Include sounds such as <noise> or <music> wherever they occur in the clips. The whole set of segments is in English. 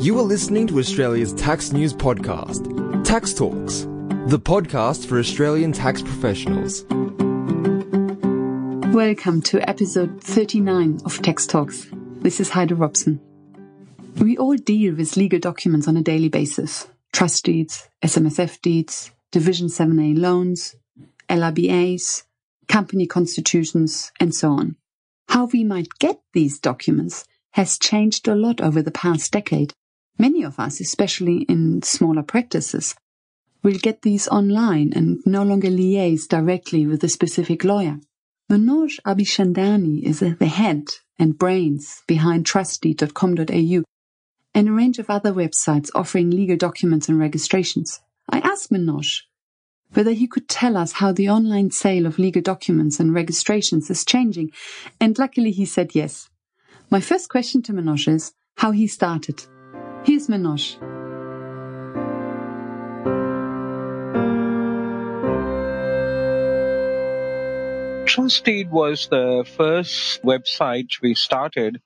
You are listening to Australia's tax news podcast, Tax Talks, the podcast for Australian tax professionals. Welcome to episode 39 of Tax Talks. This is Heide Robson. We all deal with legal documents on a daily basis trust deeds, SMSF deeds, Division 7A loans, LRBAs, company constitutions, and so on. How we might get these documents has changed a lot over the past decade. Many of us, especially in smaller practices, will get these online and no longer liaise directly with a specific lawyer. Manoj Abichandani is the head and brains behind trustdeed.com.au and a range of other websites offering legal documents and registrations. I asked Manoj whether he could tell us how the online sale of legal documents and registrations is changing, and luckily he said yes. My first question to Manoj is how he started. Here's Manoj. TrustDeed was the first website we started,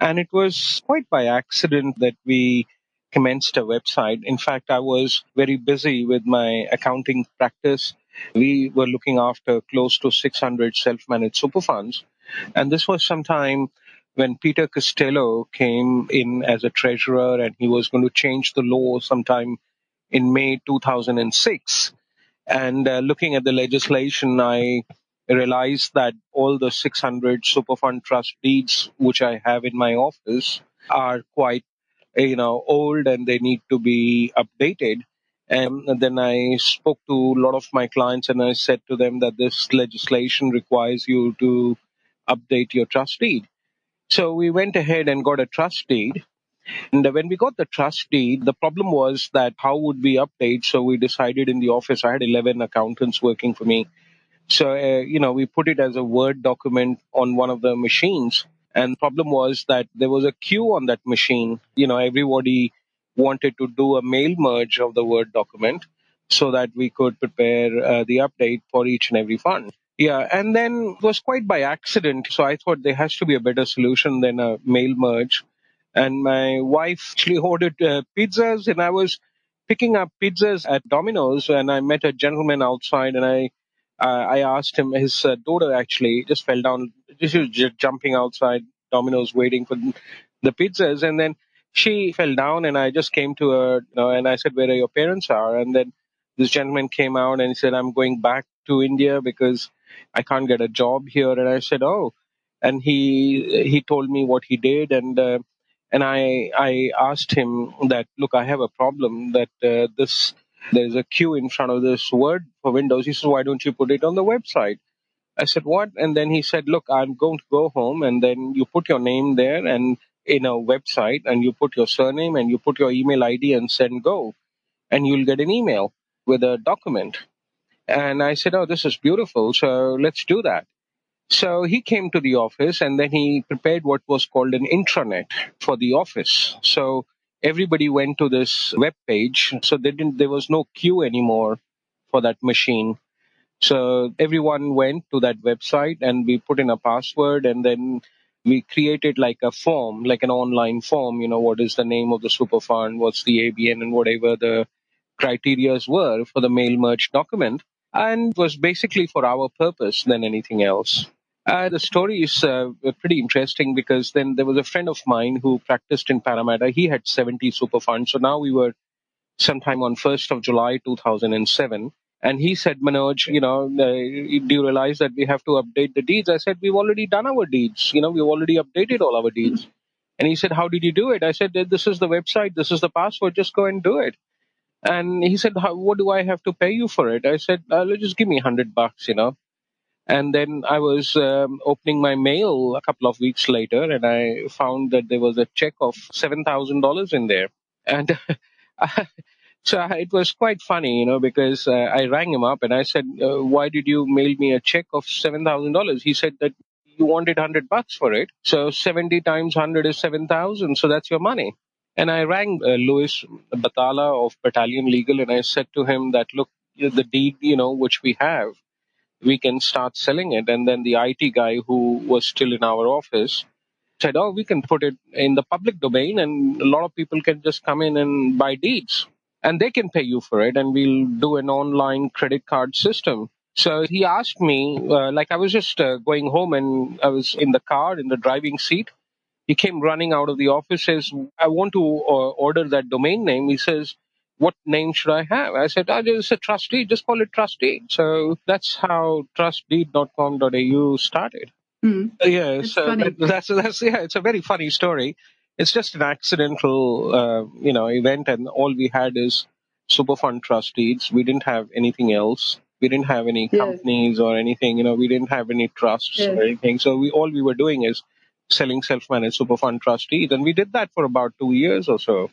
and it was quite by accident that we commenced a website. In fact, I was very busy with my accounting practice. We were looking after close to 600 self managed super funds. And this was sometime when Peter Costello came in as a treasurer and he was going to change the law sometime in May 2006. And uh, looking at the legislation, I realized that all the 600 Superfund trust deeds which I have in my office are quite, you know, old and they need to be updated. And then I spoke to a lot of my clients and I said to them that this legislation requires you to update your trust deed. So we went ahead and got a trust deed. And when we got the trust deed, the problem was that how would we update? So we decided in the office, I had 11 accountants working for me. So, uh, you know, we put it as a Word document on one of the machines. And problem was that there was a queue on that machine. You know, everybody wanted to do a mail merge of the Word document so that we could prepare uh, the update for each and every fund. Yeah, and then it was quite by accident. So I thought there has to be a better solution than a mail merge. And my wife actually <laughs> ordered uh, pizzas, and I was picking up pizzas at Domino's, and I met a gentleman outside, and I uh, I asked him. His uh, daughter actually just fell down. She was just jumping outside Domino's, waiting for the pizzas, and then she fell down, and I just came to her, you know, and I said, "Where are your parents are?" And then this gentleman came out and said, "I'm going back to India because." I can't get a job here. And I said, oh, and he he told me what he did, and uh, and I I asked him that look, I have a problem that uh, this there's a queue in front of this word for Windows. He said, why don't you put it on the website? I said, what? And then he said, look, I'm going to go home, and then you put your name there and in a website, and you put your surname and you put your email ID and send go, and you'll get an email with a document. And I said, Oh, this is beautiful. So let's do that. So he came to the office and then he prepared what was called an intranet for the office. So everybody went to this web page. So they didn't, there was no queue anymore for that machine. So everyone went to that website and we put in a password and then we created like a form, like an online form, you know, what is the name of the super fund, what's the ABN and whatever the criterias were for the mail merge document and was basically for our purpose than anything else. Uh, the story is uh, pretty interesting because then there was a friend of mine who practiced in Parramatta. He had 70 super funds. So now we were sometime on 1st of July 2007. And he said, Manoj, you know, uh, do you realize that we have to update the deeds? I said, we've already done our deeds. You know, we've already updated all our deeds. And he said, how did you do it? I said, this is the website. This is the password. Just go and do it. And he said, what do I have to pay you for it? I said, uh, just give me a hundred bucks, you know. And then I was um, opening my mail a couple of weeks later and I found that there was a check of $7,000 in there. And <laughs> so it was quite funny, you know, because uh, I rang him up and I said, uh, why did you mail me a check of $7,000? He said that you wanted 100 bucks for it. So 70 times 100 is 7,000. So that's your money. And I rang uh, Louis Batala of Battalion Legal and I said to him that, look, the deed, you know, which we have, we can start selling it. And then the IT guy who was still in our office said, oh, we can put it in the public domain and a lot of people can just come in and buy deeds and they can pay you for it and we'll do an online credit card system. So he asked me, uh, like I was just uh, going home and I was in the car in the driving seat. He came running out of the office, says, I want to uh, order that domain name. He says, what name should I have? I said, oh, it's a trustee. Just call it trustee. So that's how trustdeed.com.au started. Mm. Yeah, so funny. that- that's that's yeah, it's a very funny story. It's just an accidental, uh, you know, event, and all we had is super Superfund trustees. We didn't have anything else. We didn't have any companies or anything. You know, we didn't have any trusts Yes. or anything. So we all we were doing is selling self-managed super fund trustees, and we did that for about two years or so.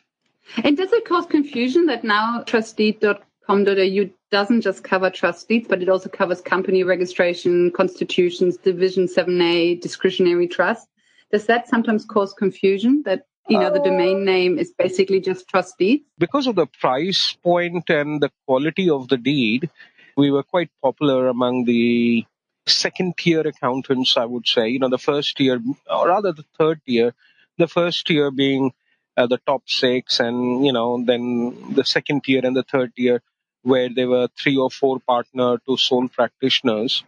And does it cause confusion that now trustdeed.com.au doesn't just cover trustees, but it also covers company registration, constitutions, Division 7A, discretionary trust? Does that sometimes cause confusion that, you know, the domain name is basically just trustees? because of the price point and the quality of the deed, we were quite popular among the second tier accountants, I would say. You know, the first tier, or rather the third tier, the first tier being uh, the top six, and, you know, then the second tier and the third tier, where there were three or four partner to sole practitioners.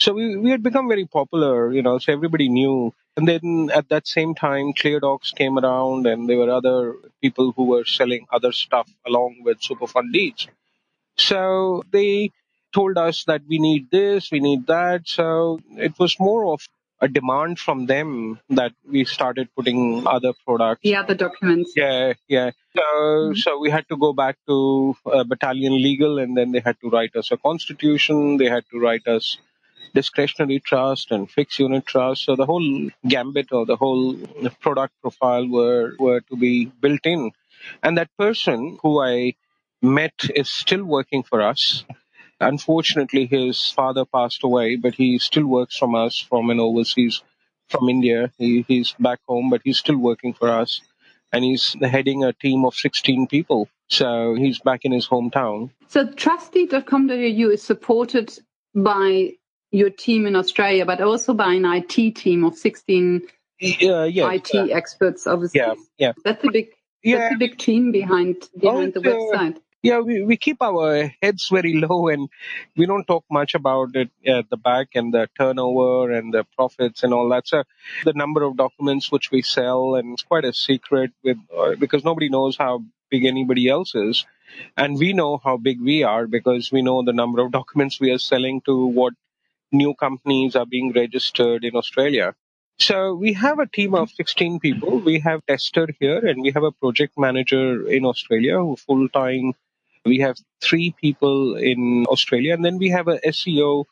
So we, we had become very popular, you know, so everybody knew. And then at that same time, ClearDocs came around, and there were other people who were selling other stuff along with Superfund deeds. So they told us that we need this, we need that. So it was more of a demand from them that we started putting other products. Yeah, the other documents. Yeah, yeah. So, so we had to go back to uh, battalion legal, and then they had to write us a constitution. They had to write us discretionary trust and fixed unit trust. So the whole gambit or the whole product profile were were to be built in. And that person who I met is still working for us. Unfortunately, his father passed away, but he still works from us from an overseas, from India. He, he's back home, but he's still working for us. And he's heading a team of 16 people. So he's back in his hometown. So trustdeed.com.au is supported by your team in Australia, but also by an IT team of 16 Yeah, yeah. IT experts, obviously. Yeah, yeah. That's a big, Yeah, that's a big team behind behind the uh, website. Yeah we, we keep our heads very <laughs> low and we don't talk much about it at the back and the turnover and the profits and all that so the number of documents which we sell and it's quite a secret with uh, because nobody knows how big anybody else is and we know how big we are because we know the number of <laughs> documents we are selling to what new companies are being registered in australia so we have a team of 16 people. We have tester here and we have a project manager in Australia who full time. We have three people in Australia and then we have a SEO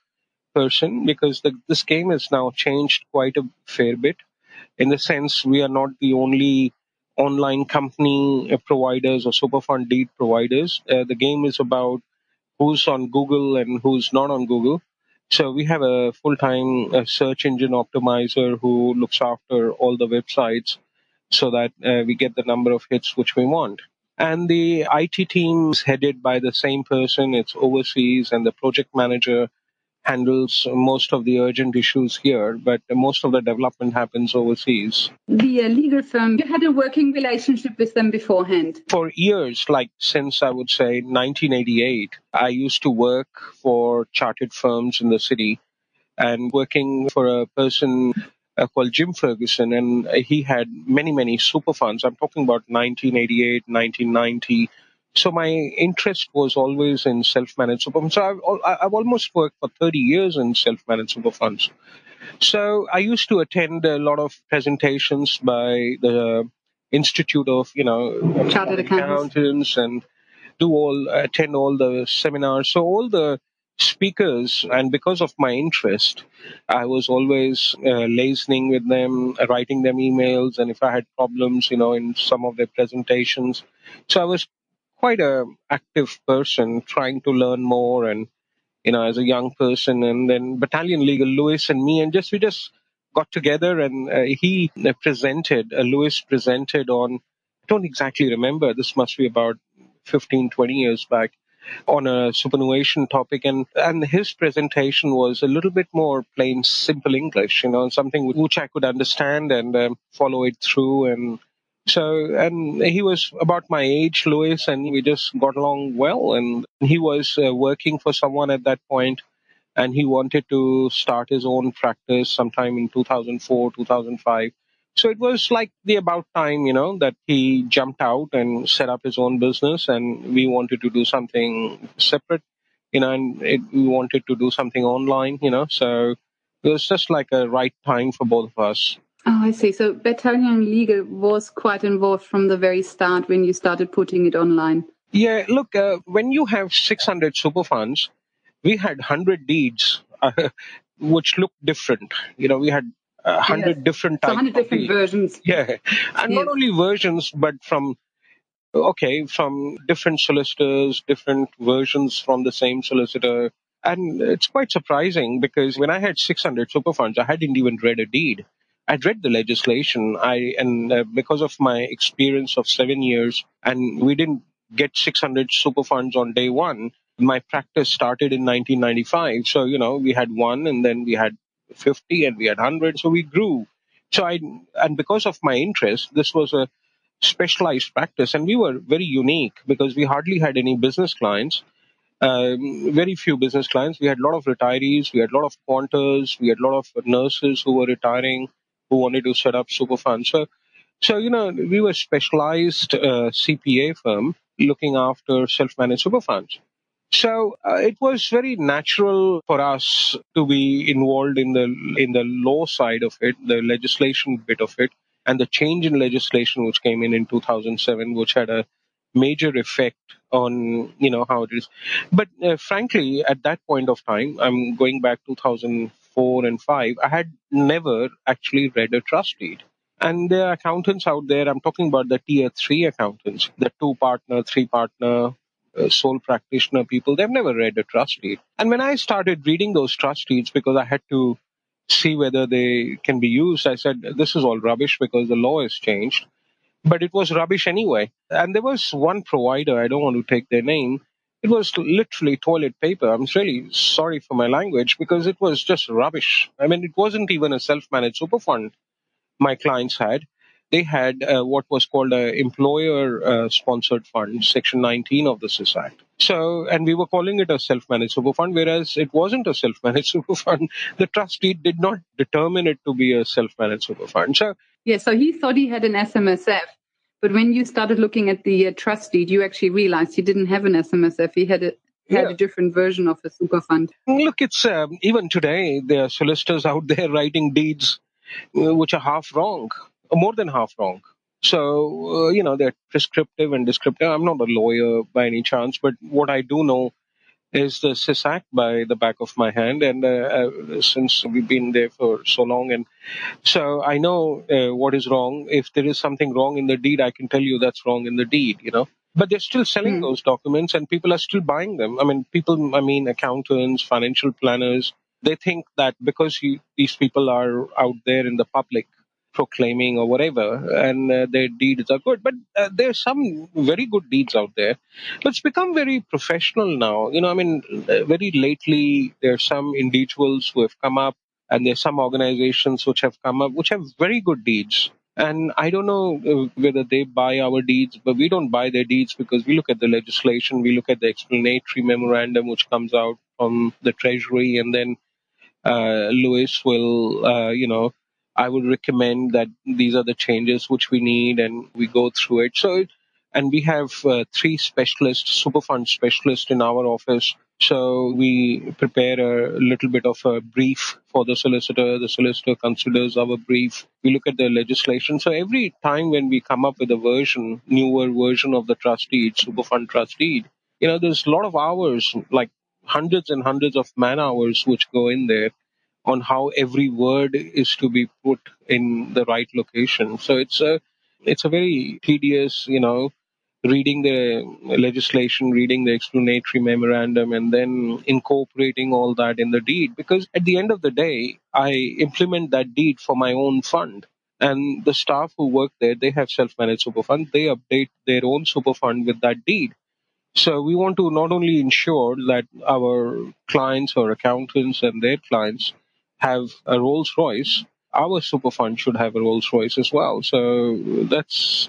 person because the, this game has now changed quite a fair bit in the sense we are not the only online company providers or superfund deed providers. Uh, the game is about who's on Google and who's not on Google. So we have a full-time uh, search engine optimizer who looks after all the websites so that uh, we get the number of hits which we want. And the IT team is headed by the same person. It's overseas and the project manager handles most of the urgent issues here, but most of the development happens overseas. The uh, legal firm, you had a working relationship with them beforehand. for years, like since I would say 1988, I used to work for chartered firms in the city and working for a person uh, called Jim Ferguson. And he had many, many super funds. I'm talking about 1988, 1990. So my interest was always in self-managed super funds. So I've, I've almost worked for 30 years in self-managed super funds. So I used to attend a lot of presentations by the Institute of, you know, Chartered accountants. accountants and do all attend all the seminars. So all the speakers, and because of my interest, I was always uh, liaising with them, writing them emails, and if I had problems, you know, in some of their presentations. So I was quite a active person, trying to learn more and you know, as a young person, and then Battalion Legal, Lewis and me, and just we just got together, and uh, he uh, presented, uh, Lewis presented on, I don't exactly remember, this must be about 15, 20 years back, on a superannuation topic, and and his presentation was a little bit more plain, simple English, you know, something which I could understand and um, follow it through and. So, and he was about my age, Louis, and we just got along well. And he was uh, working for someone at that point and he wanted to start his own practice sometime in 2004 2005 so it was like the about time you know that he jumped out and set up his own business and we wanted to do something separate you know and it, we wanted to do something online you know so it was just like a right time for both of us Oh, I see. So Battalion Legal was quite involved from the very start when you started putting it online. Yeah, look, uh, when you have 600 super funds, we had 100 deeds uh, <laughs> which looked different. You know, we had uh, 100 yes. different types. So 100 different versions. <laughs> Yeah. And yes. not only versions, but from, okay, from different solicitors, different versions from the same solicitor. And it's quite surprising because when I had 600 super funds, I hadn't even read a deed. I'd read the legislation. I and uh, because of my experience of seven years, and we didn't get 600 super funds on day one my practice started in 1995. So, you know, we had one and then we had 50 and we had 100. So we grew. So I, and because of my interest, this was a specialized practice and we were very unique because we hardly had any business clients. Um, very few business clients. We had a lot of retirees, we had a lot of quanters, we had a lot of nurses who were retiring, who wanted to set up super funds. So, so you know, we were specialized uh, CPA firm looking after self-managed super funds. So uh, it was very natural for us to be involved in the in the law side of it, the legislation bit of it, and the change in legislation which came in in 2007, which had a major effect on you know how it is. But uh, frankly, at that point of time, I'm going back 2004 and five. I had never actually read a trust deed. And there are accountants out there. I'm talking about the tier three accountants, the two partner, three partner, Uh, sole practitioner people, they've never read a trust deed. And when I started reading those trust deeds because I had to see whether they can be used, I said, this is all rubbish because the law has changed. But it was rubbish anyway. And there was one provider, I don't want to take their name, it was literally toilet paper. I'm really sorry for my language because it was just rubbish. I mean, it wasn't even a self managed super fund my clients had they had uh, what was called a employer uh, sponsored fund, Section 19 of the SIS Act. So, and we were calling it a self-managed super fund, whereas it wasn't a self-managed <laughs> super fund. The trustee did not determine it to be a self-managed super fund. So, yeah, so he thought he had an SMSF, but when you started looking at the uh, trust deed, you actually realized he didn't have an SMSF. He had a had yeah. a different version of a super fund. Look, it's um, even today there are solicitors out there writing deeds uh, which are half wrong more than half wrong. So, uh, you know, they're prescriptive and descriptive. I'm not a lawyer by any chance, but what I do know is the SIS Act by the back of my hand. And uh, uh, since we've been there for so long, and so I know uh, what is wrong. If there is something wrong in the deed, I can tell you that's wrong in the deed, you know. But they're still selling mm. those documents and people are still buying them. I mean, people, I mean, accountants, financial planners, they think that because you, these people are out there in the public, proclaiming or whatever, and uh, their deeds are good. But uh, there's some very good deeds out there. But it's become very professional now. You know, I mean, uh, very lately, there are some individuals who have come up, and there are some organizations which have come up, which have very good deeds. And I don't know uh, whether they buy our deeds, but we don't buy their deeds because we look at the legislation, we look at the explanatory memorandum which comes out from the Treasury, and then uh, Louis will, uh, you know, I would recommend that these are the changes which we need and we go through it. So, and we have uh, three specialists, Superfund specialists in our office. So we prepare a little bit of a brief for the solicitor. The solicitor considers our brief. We look at the legislation. So every time when we come up with a version, newer version of the trust deed, Superfund trust deed, you know, there's a lot of hours, like hundreds and hundreds of man hours which go in there on how every word is to be put in the right location. So it's a it's a very tedious, you know, reading the legislation, reading the explanatory memorandum, and then incorporating all that in the deed. Because at the end of the day, I implement that deed for my own fund. And the staff who work there, they have self-managed super fund. They update their own super fund with that deed. So we want to not only ensure that our clients or accountants and their clients have a Rolls Royce, our super fund should have a Rolls Royce as well. So that's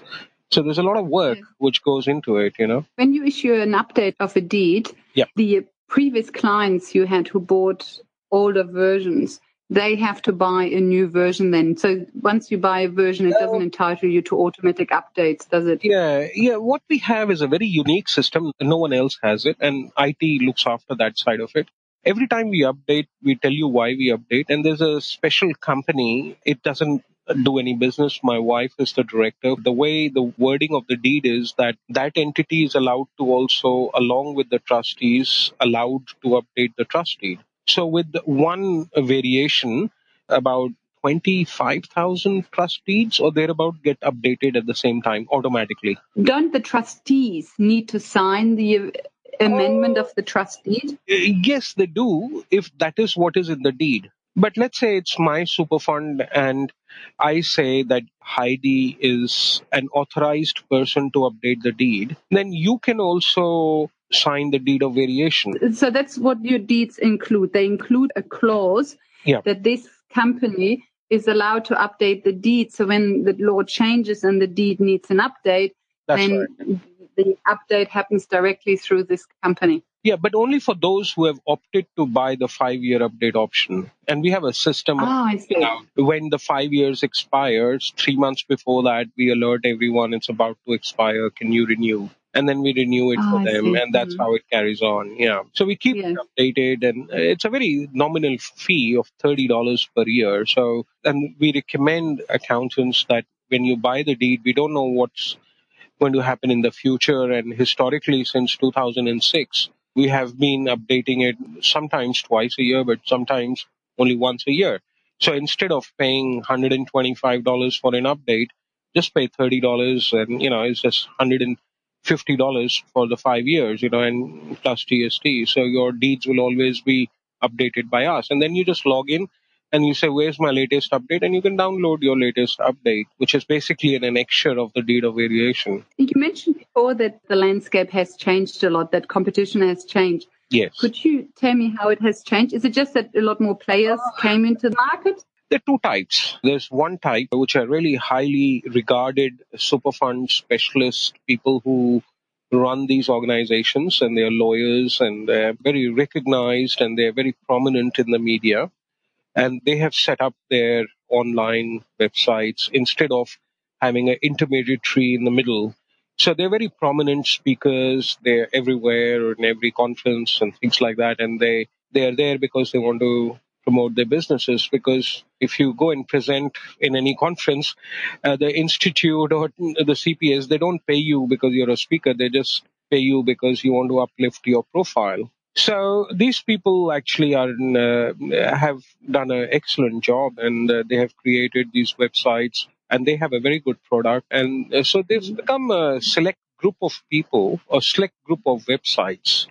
so there's a lot of work Yes. which goes into it, you know. When you issue an update of a deed, Yeah. the previous clients you had who bought older versions, they have to buy a new version then. So once you buy a version, it doesn't entitle you to automatic updates, does it? Yeah, yeah. What we have is a very unique system. No one else has it, and IT looks after that side of it. Every time we update, we tell you why we update, and there's a special company. It doesn't do any business. My wife is the director. The way the wording of the deed is that that entity is allowed to also, along with the trustees, allowed to update the trust deed. So with one variation, about 25,000 trust deeds or thereabout get updated at the same time automatically. Don't the trustees need to sign the amendment of the trust deed? Uh, Yes, they do if that is what is in the deed. But let's say it's my super fund and I say that Heidi is an authorized person to update the deed, then you can also sign the deed of variation. So that's what your deeds include. They include a clause Yeah. that this company is allowed to update the deed. So when the law changes and the deed needs an update, That's then right. The update happens directly through this company. Yeah, but only for those who have opted to buy the five year update option. And we have a system see. When the five years expires, three months before that, we alert everyone it's about to expire. Can you renew? And then we renew it Ah, for I them, see. and that's Mhm. how it carries on. Yeah. So we keep Yes. it updated, and it's a very nominal fee of thirty dollars per year. So, and we recommend accountants that when you buy the deed, we don't know what's going to happen in the future. And historically, since 2006, we have been updating it sometimes twice a year, but sometimes only once a year. So instead of paying $125 for an update, just pay $30 and, you know, it's just $150 for the five years, you know, and plus GST. So your deeds will always be updated by us. And then you just log in and you say, where's my latest update? And you can download your latest update, which is basically an annexure of the deed of variation. You mentioned before that the landscape has changed a lot, that competition has changed. Yes. Could you tell me how it has changed? Is it just that a lot more players came into the market? There are two types. There's one type which are really highly regarded super fund specialists, people who run these organizations and they're lawyers and they're very recognized and they're very prominent in the media. And they have set up their online websites instead of having an intermediary in the middle. So they're very prominent speakers. They're everywhere in every conference and things like that. And they, they are there because they want to promote their businesses because if you go and present in any conference, uh, the institute or <laughs> the CPS, they don't pay you because you're a speaker. They just pay you because you want to uplift your profile. So these people actually are uh, have done an excellent job, and uh, they have created these websites, and they have a very good product. And uh, so they've become a select group of people, a select group of websites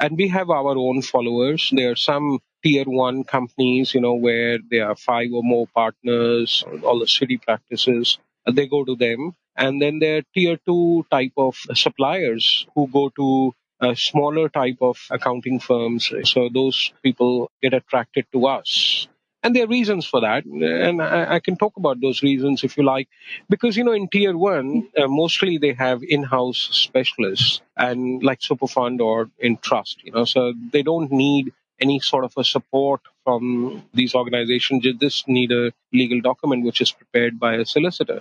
and we have our own followers. There are some tier one companies, you know, where there are five or more partners, all the city practices, they go to them. And then there are tier two type of suppliers who go to a smaller type of accounting firms. So those people get attracted to us. And there are reasons for that. And I, I can talk about those reasons if you like. Because, you know, in tier one, uh, mostly they have in-house specialists and like Superfund or in trust, you know, so they don't need any sort of a support from these organizations. They just need a legal document which is prepared by a solicitor.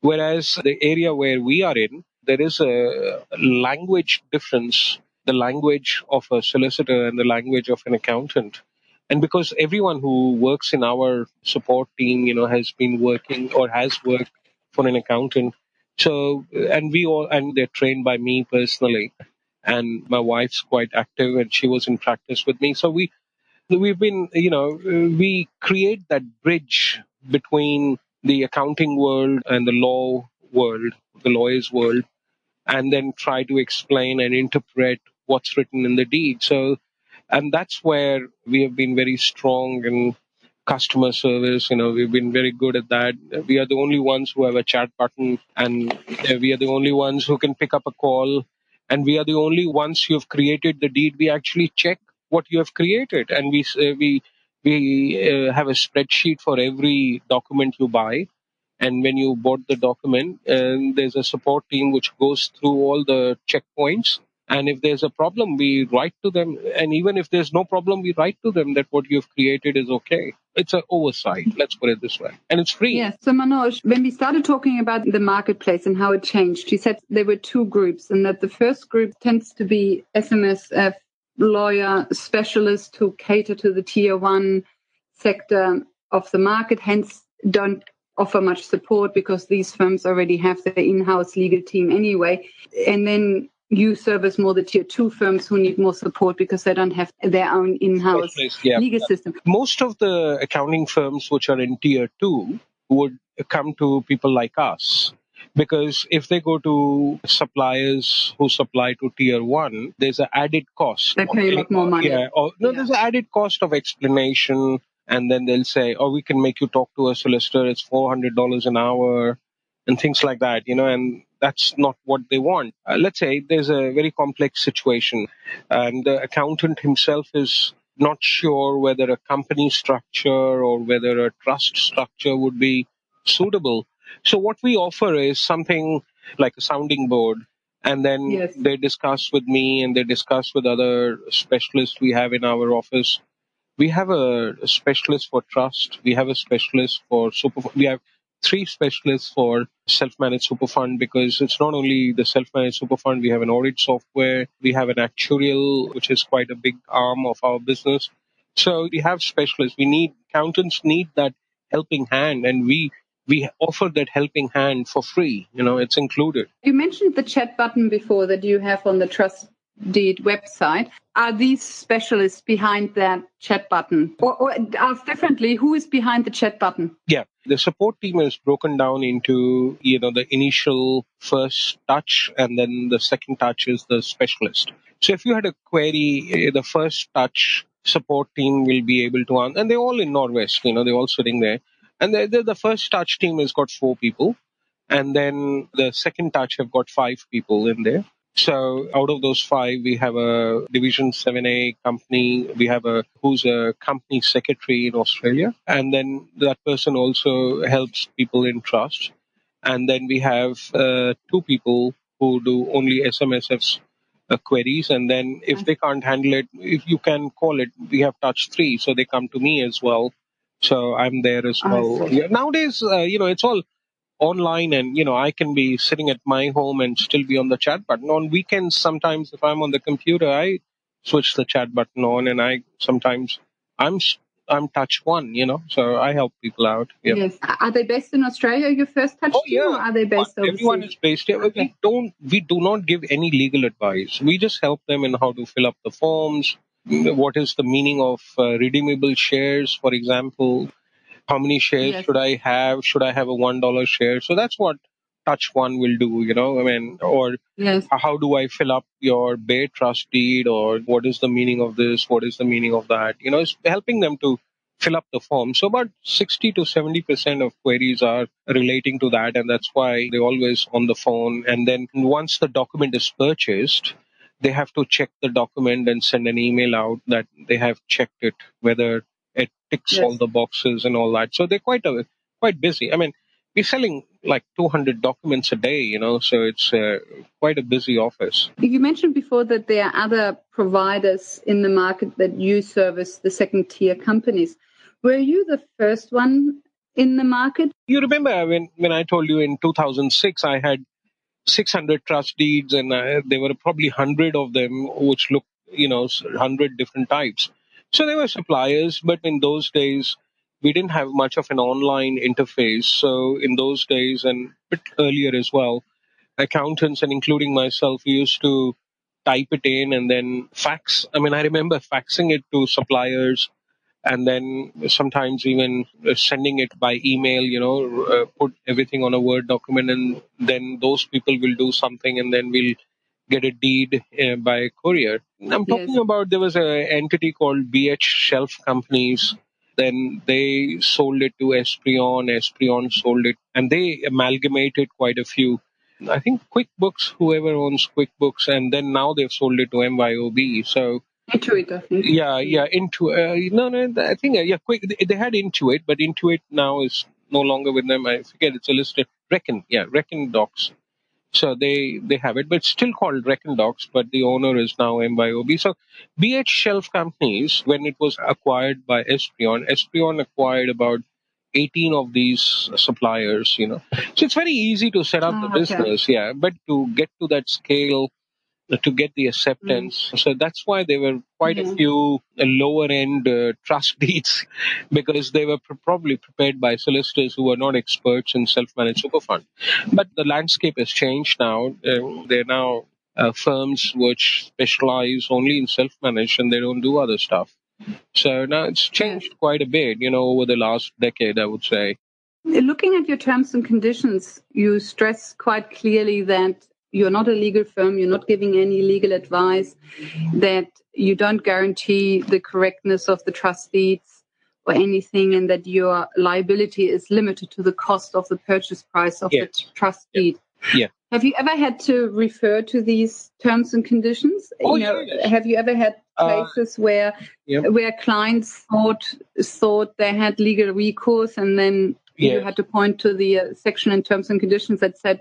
Whereas the area where we are in, there is a language difference, the language of a solicitor and the language of an accountant. And because everyone who works in our support team, you know, has been working or has worked for an accountant. So, and we all, and they're trained by me personally. And my wife's quite active and she was in practice with me. So we, we've been, you know, we create that bridge between the accounting world and the law world, the lawyer's world, and then try to explain and interpret what's written in the deed. So, and that's where we have been very strong in customer service. You know, we've been very good at that. We are the only ones who have a chat button, and we are the only ones who can pick up a call and we are the only ones who have created the deed. We actually check what you have created, and we uh, we we uh, have a spreadsheet for every document you buy. And when you bought the document, and there's a support team which goes through all the checkpoints and if there's a problem, we write to them. And even if there's no problem, we write to them that what you've created is okay. It's an oversight, let's put it this way. And it's free. Yes. So, Manoj, when we started talking about the marketplace and how it changed, you said there were two groups, and that the first group tends to be SMSF lawyer specialists who cater to the tier one sector of the market, hence don't offer much support because these firms already have their in-house legal team anyway. And then you service more the tier two firms who need more support because they don't have their own in-house yeah. legal system. Most of the accounting firms which are in tier two would come to people like us because if they go to suppliers who supply to tier one, there's an added cost. They pay a lot more money. Yeah, or, no, yeah. there's an added cost of explanation, and then they'll say, "Oh, we can make you talk to a solicitor. It's four hundred dollars an hour." and things like that, you know, and that's not what they want. Uh, let's say there's a very complex situation and the accountant himself is not sure whether a company structure or whether a trust structure would be suitable. So what we offer is something like a sounding board and then yes. they discuss with me and they discuss with other specialists we have in our office we have a, specialist for trust. We have a specialist for super we have three specialists for self-managed super fund because it's not only the self-managed super fund. We have an audit software. We have an actuarial which is quite a big arm of our business. So we have specialists. We need accountants need that helping hand and we we offer that helping hand for free. You know it's included. You mentioned the chat button before that you have on the trust Deed website. Are these specialists behind that chat button? Or, or asked differently, who is behind the chat button? Yeah, the support team is broken down into, you know, the initial first touch and then the second touch is the specialist. So if you had a query, eh, the first touch support team will be able to answer, and they're all in Norwest, you know, they're all sitting there. And they're, they're, the first touch team has got four people. And then the second touch have got five people in there. So out of those five, we have a Division 7A company. We have a who's a company secretary in Australia, and then that person also helps people in trust. And then we have uh, two people who do only SMSF's uh, queries, and then if they can't handle it, if you can call it, we have touch three, so they come to me as well. So I'm there as well. Yeah, nowadays, uh, you know, it's all online and you know i can be sitting at my home and still be on the chat button on weekends sometimes if i'm on the computer i switch the chat button on and i sometimes i'm i'm touch one you know so i help people out yeah. yes are they based in australia your first touch oh, yeah. are they based overseas? everyone is based here okay. we don't we do not give any legal advice we just help them in how to fill up the forms what is the meaning of uh, redeemable shares for example how many shares yes. should I have? Should I have a one dollar share? So that's what Touch One will do, you know. I mean, or yes. how do I fill up your Bare Trust deed, or what is the meaning of this? What is the meaning of that? You know, it's helping them to fill up the form. So about 60 to 70% of queries are relating to that. And that's why they're always on the phone. And then once the document is purchased, they have to check the document and send an email out that they have checked it, whether it ticks yes. all the boxes and all that. So they're quite a, quite busy. I mean, we're selling like 200 documents a day, you know, so it's uh, quite a busy office. You mentioned before that there are other providers in the market that you service, the second tier companies. Were you the first one in the market? You remember when, when I told you in 2006, I had 600 trust deeds and uh, there were probably 100 of them which looked, you know, 100 different types. So they were suppliers, but in those days, we didn't have much of an online interface. So in those days and a bit earlier as well, accountants and including myself, used to type it in and then fax. I mean, I remember faxing it to suppliers and then sometimes even sending it by email, you know, uh, put everything on a Word document and then those people will do something and then we'll get a deed uh, by courier. I'm talking yes. about there was an entity called BH Shelf Companies. Then they sold it to Espreon. Espreon sold it, and they amalgamated quite a few. I think QuickBooks, whoever owns QuickBooks, and then now they've sold it to MYOB. So Intuit, yeah, yeah, Intuit. Uh, no, no, I think uh, yeah, quick. They, they had Intuit, but Intuit now is no longer with them. I forget it's a listed Reckon. Yeah, Reckon Docs. So they they have it, but it's still called Reckon Docs. But the owner is now MYOB. So BH Shelf Companies, when it was acquired by Espreon, Espreon acquired about 18 of these suppliers. You know, so it's very easy to set up Oh, the ah, okay. business. Yeah, but to get to that scale to get the acceptance. So that's why there were quite a few uh, lower end uh, trust <laughs> deeds because they were pr- probably prepared by solicitors who were not experts in self managed super fund. But the landscape has changed now. Uh, they're now uh, firms which specialize only in self managed and they don't do other stuff. So now it's changed quite a bit, you know, over the last decade, I would say. Looking at your terms and conditions, you stress quite clearly that you're not a legal firm, you're not giving any legal advice, that you don't guarantee the correctness of the trust deeds or anything, and that your liability is limited to the cost of the purchase price of Yes. the trust deed. Yeah. Have you ever had to refer to these terms and conditions? Oh, you know, yes. Have you ever had Uh, places where yeah. where clients thought thought they had legal recourse, and then you had to point to the uh, section in terms and conditions that said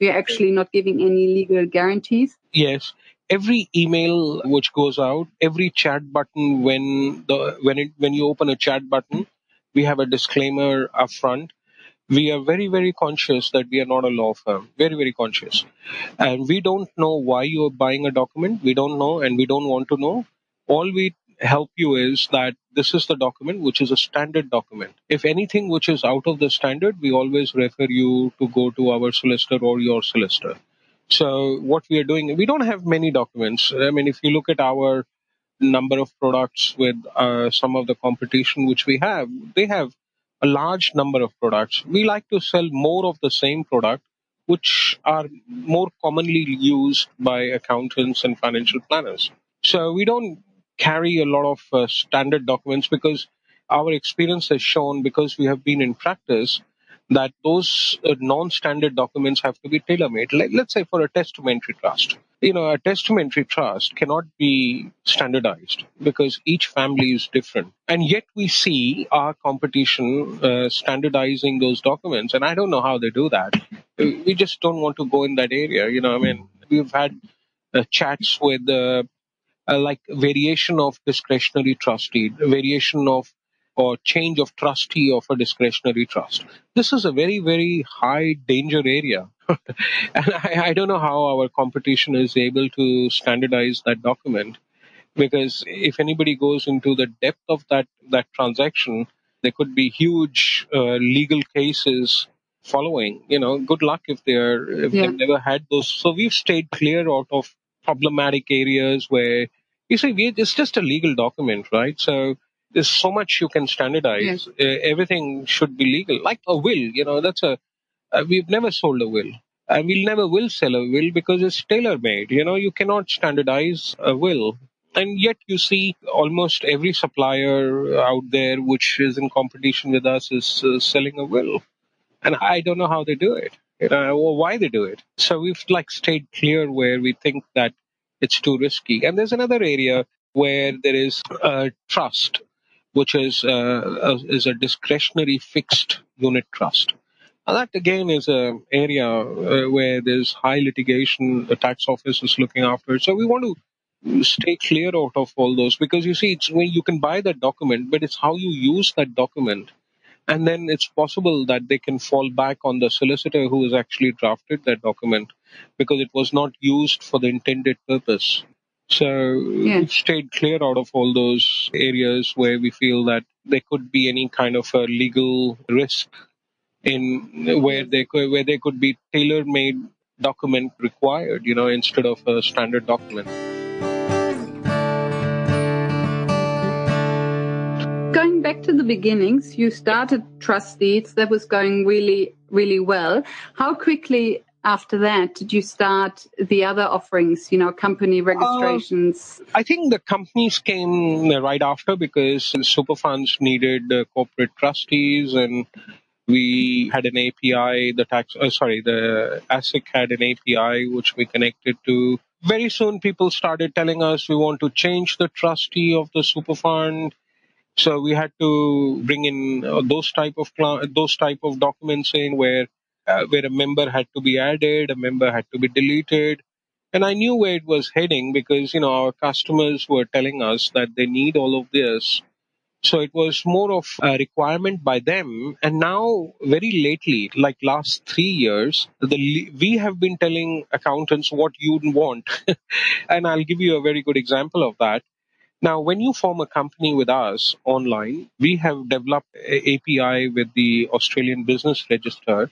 we're actually not giving any legal guarantees. Yes. Every email which goes out, every chat button when the when it when you open a chat button, we have a disclaimer up front. We are very, very conscious that we are not a law firm. Very, very conscious. And we don't know why you are buying a document. We don't know and we don't want to know. All we help you is that this is the document which is a standard document. If anything which is out of the standard, we always refer you to go to our solicitor or your solicitor. So what we are doing, we don't have many documents. I mean, if you look at our number of products with uh, some of the competition which we have, they have a large number of products. We like to sell more of the same product, which are more commonly used by accountants and financial planners. So we don't carry a lot of uh, standard documents because our experience has shown, because we have been in practice, that those uh, non-standard documents have to be tailor-made. Like, let's say for a testamentary trust, you know, a testamentary trust cannot be standardized because each family is different, and yet we see our competition uh, standardizing those documents, and I don't know how they do that. We just don't want to go in that area. You know, I mean, we've had uh, chats with. Uh, like variation of discretionary trustee, variation of or change of trustee of a discretionary trust. This is a very, very high danger area. <laughs> and I, I don't know how our competition is able to standardize that document because if anybody goes into the depth of that, that transaction, there could be huge uh, legal cases following. You know, good luck if they're if Yeah. they've never had those. So we've stayed clear out of problematic areas where you see we, it's just a legal document, right? So there's so much you can standardize. Uh, everything should be legal, like a will. You know, that's a uh, we've never sold a will. And we'll never will sell a will because it's tailor made. You know, you cannot standardize a will. And yet you see almost every supplier out there which is in competition with us is uh, selling a will. And I don't know how they do it, know, or why they do it. So we've like stayed clear where we think that it's too risky. And there's another area where there is uh, trust, which is uh, a, is a discretionary fixed unit trust. And that again is an area uh, where there's high litigation. The tax office is looking after it. So we want to stay clear out of all those because you see, it's when you can buy that document, but it's how you use that document. And then it's possible that they can fall back on the solicitor who has actually drafted that document because it was not used for the intended purpose. So Yeah. we've stayed clear out of all those areas where we feel that there could be any kind of a legal risk in where they could, where there could be tailor-made document required, you know, instead of a standard document. Back to the beginnings, you started trust deeds. That was going really, really well. How quickly after that did you start the other offerings? You know, company registrations. I think the companies came right after because super funds needed uh, corporate trustees and We had an API, the tax, uh, sorry, the ASIC had an API which we connected to. Very soon people started telling us we want to change the trustee of the super fund. So we had to bring in uh, those type of cl- those type of documents in where uh, where a member had to be added, a member had to be deleted, and I knew where it was heading because you know our customers were telling us that they need all of this. So it was more of a requirement by them. And now, very lately, like last three years, the we have been telling accountants what you want. <laughs> and I'll give you a very good example of that. Now, when you form a company with us online, we have developed a API with the Australian Business Register.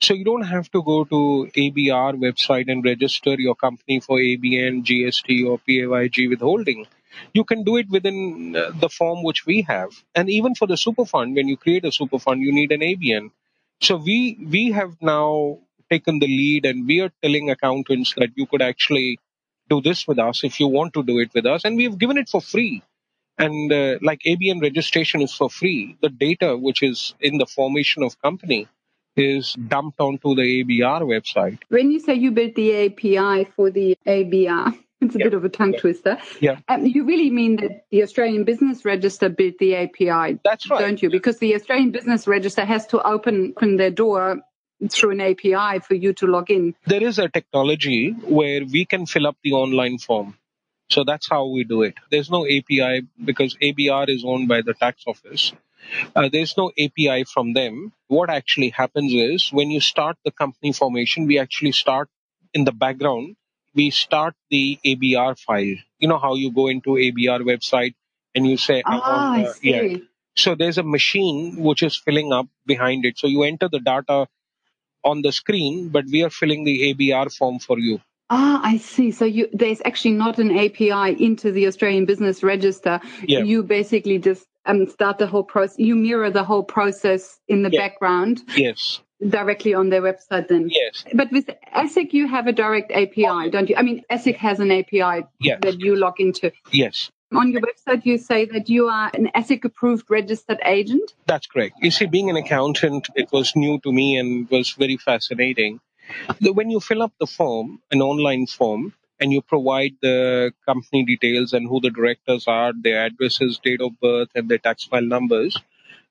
So you don't have to go to ABR website and register your company for ABN, GST, or PAYG withholding. You can do it within uh, the form which we have. And even for the super fund, when you create a super fund, you need an ABN. So we we have now taken the lead and we are telling accountants that you could actually do this with us if you want to do it with us. And we've given it for free. And uh, like ABN registration is for free. The data which is in the formation of company is dumped onto the ABR website. When you say you built the API for the ABR, <laughs> it's a yeah. bit of a tongue yeah. twister. Yeah. Um, you really mean that the Australian Business Register built the API? That's right. Don't you? Because the Australian Business Register has to open, open their door through an API for you to log in. There is a technology where we can fill up the online form. So that's how we do it. There's no API because ABR is owned by the tax office. Uh, there's no API from them. What actually happens is when you start the company formation, we actually start in the background. We start the ABR file. You know how you go into ABR website and you say, ah, I, see. Yeah. So there's a machine which is filling up behind it. So you enter the data on the screen, but we are filling the ABR form for you. Ah, I see. So you, there's actually not an API into the Australian Business Register. Yeah. You basically just um, start the whole process. You mirror the whole process in the yeah. background. Yes. Directly on their website, then. Yes. But with ASIC, you have a direct API, don't you? I mean, ASIC has an API yeah. that you log into. Yes. On your website, you say that you are an ASIC approved registered agent. That's correct. You see, being an accountant, it was new to me and was very fascinating. When you fill up the form, an online form, and you provide the company details and who the directors are, their addresses, date of birth, and their tax file numbers,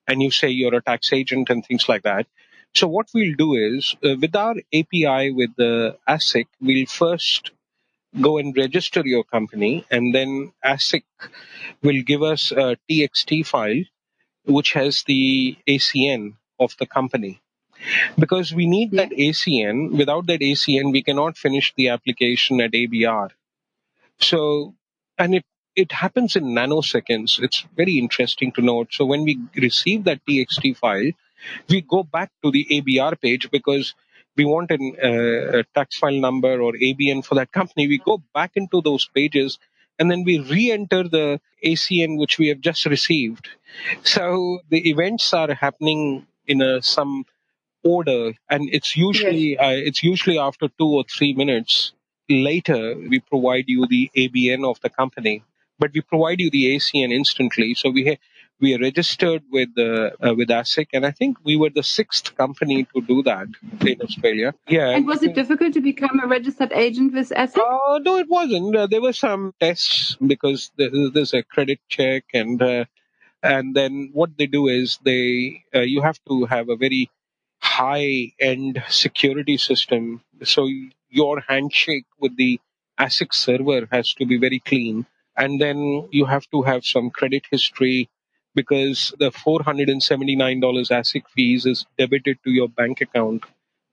and you say you're a tax agent and things like that. So what we'll do is, uh, with our API with the ASIC, we'll first go and register your company, and then ASIC will give us a TXT file which has the ACN of the company because we need that ACN. Without that ACN, we cannot finish the application at ABR. So, and it, it happens in nanoseconds. It's very interesting to note. So when we receive that TXT file, we go back to the ABR page because we want an, uh, a tax file number or ABN for that company. We go back into those pages and then we re-enter the ACN which we have just received. So the events are happening in a some order, and it's usually yes. uh, it's usually after two or three minutes later we provide you the ABN of the company, but we provide you the ACN instantly. So we ha- we are registered with uh, uh, with ASIC, and I think we were the sixth company to do that in Australia. Yeah. And was it difficult to become a registered agent with ASIC? Uh, no, it wasn't. Uh, there were some tests because there's a credit check, and uh, and then what they do is they uh, you have to have a very high end security system. So your handshake with the ASIC server has to be very clean. And then you have to have some credit history because the $479 ASIC fees is debited to your bank account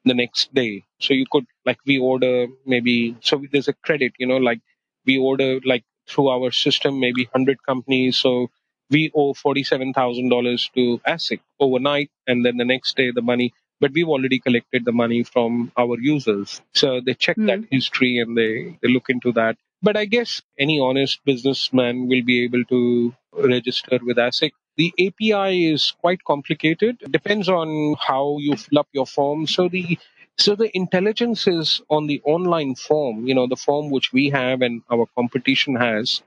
the next day. So you could, like, we order maybe, so there's a credit, you know, like we order, like, through our system, maybe 100 companies. So we owe $47,000 to ASIC overnight. And then the next day, the money but we've already collected the money from our users. So they check mm. that hmm. history and they, they look into that. But I guess any honest businessman will be able to register with ASIC. The API is quite complicated. It depends on how you fill up your form. So the so the intelligence is on the online form, you know, the form which we have and our competition has.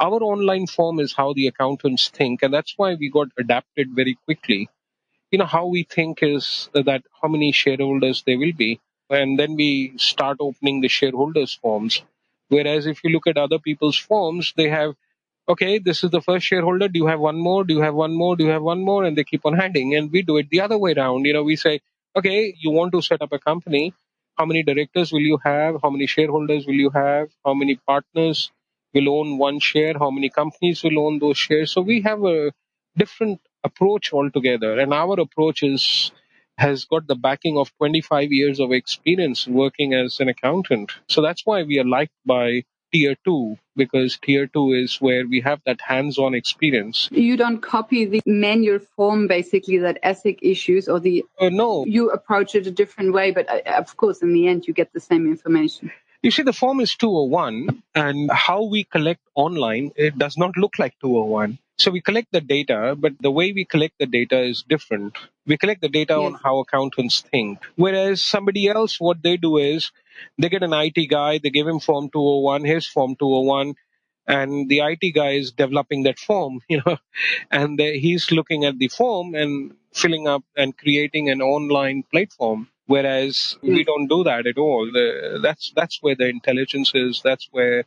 Our online form is how the accountants think, and that's why we got adapted very quickly you know, how we think is that how many shareholders there will be. And then we start opening the shareholders forms. Whereas if you look at other people's forms, they have, okay, this is the first shareholder. Do you have one more? Do you have one more? Do you have one more? And they keep on adding. And we do it the other way around. You know, we say, okay, you want to set up a company. How many directors will you have? How many shareholders will you have? How many partners will own one share? How many companies will own those shares? So we have a different approach altogether. And our approach is has got the backing of 25 years of experience working as an accountant. So that's why we are liked by tier two because tier two is where we have that hands-on experience. You don't copy the manual form basically that ASIC issues or the uh, no. You approach it a different way, but uh, of course in the end you get the same information. You see, the form is 201, and how we collect online, it does not look like 201. So we collect the data, but the way we collect the data is different. We collect the data yes. on how accountants think. Whereas somebody else, what they do is they get an IT guy, they give him form 201, his form 201, and the IT guy is developing that form, <laughs> you know, and he's looking at the form and filling up and creating an online platform. Whereas we don't do that at all. The, that's that's where the intelligence is. That's where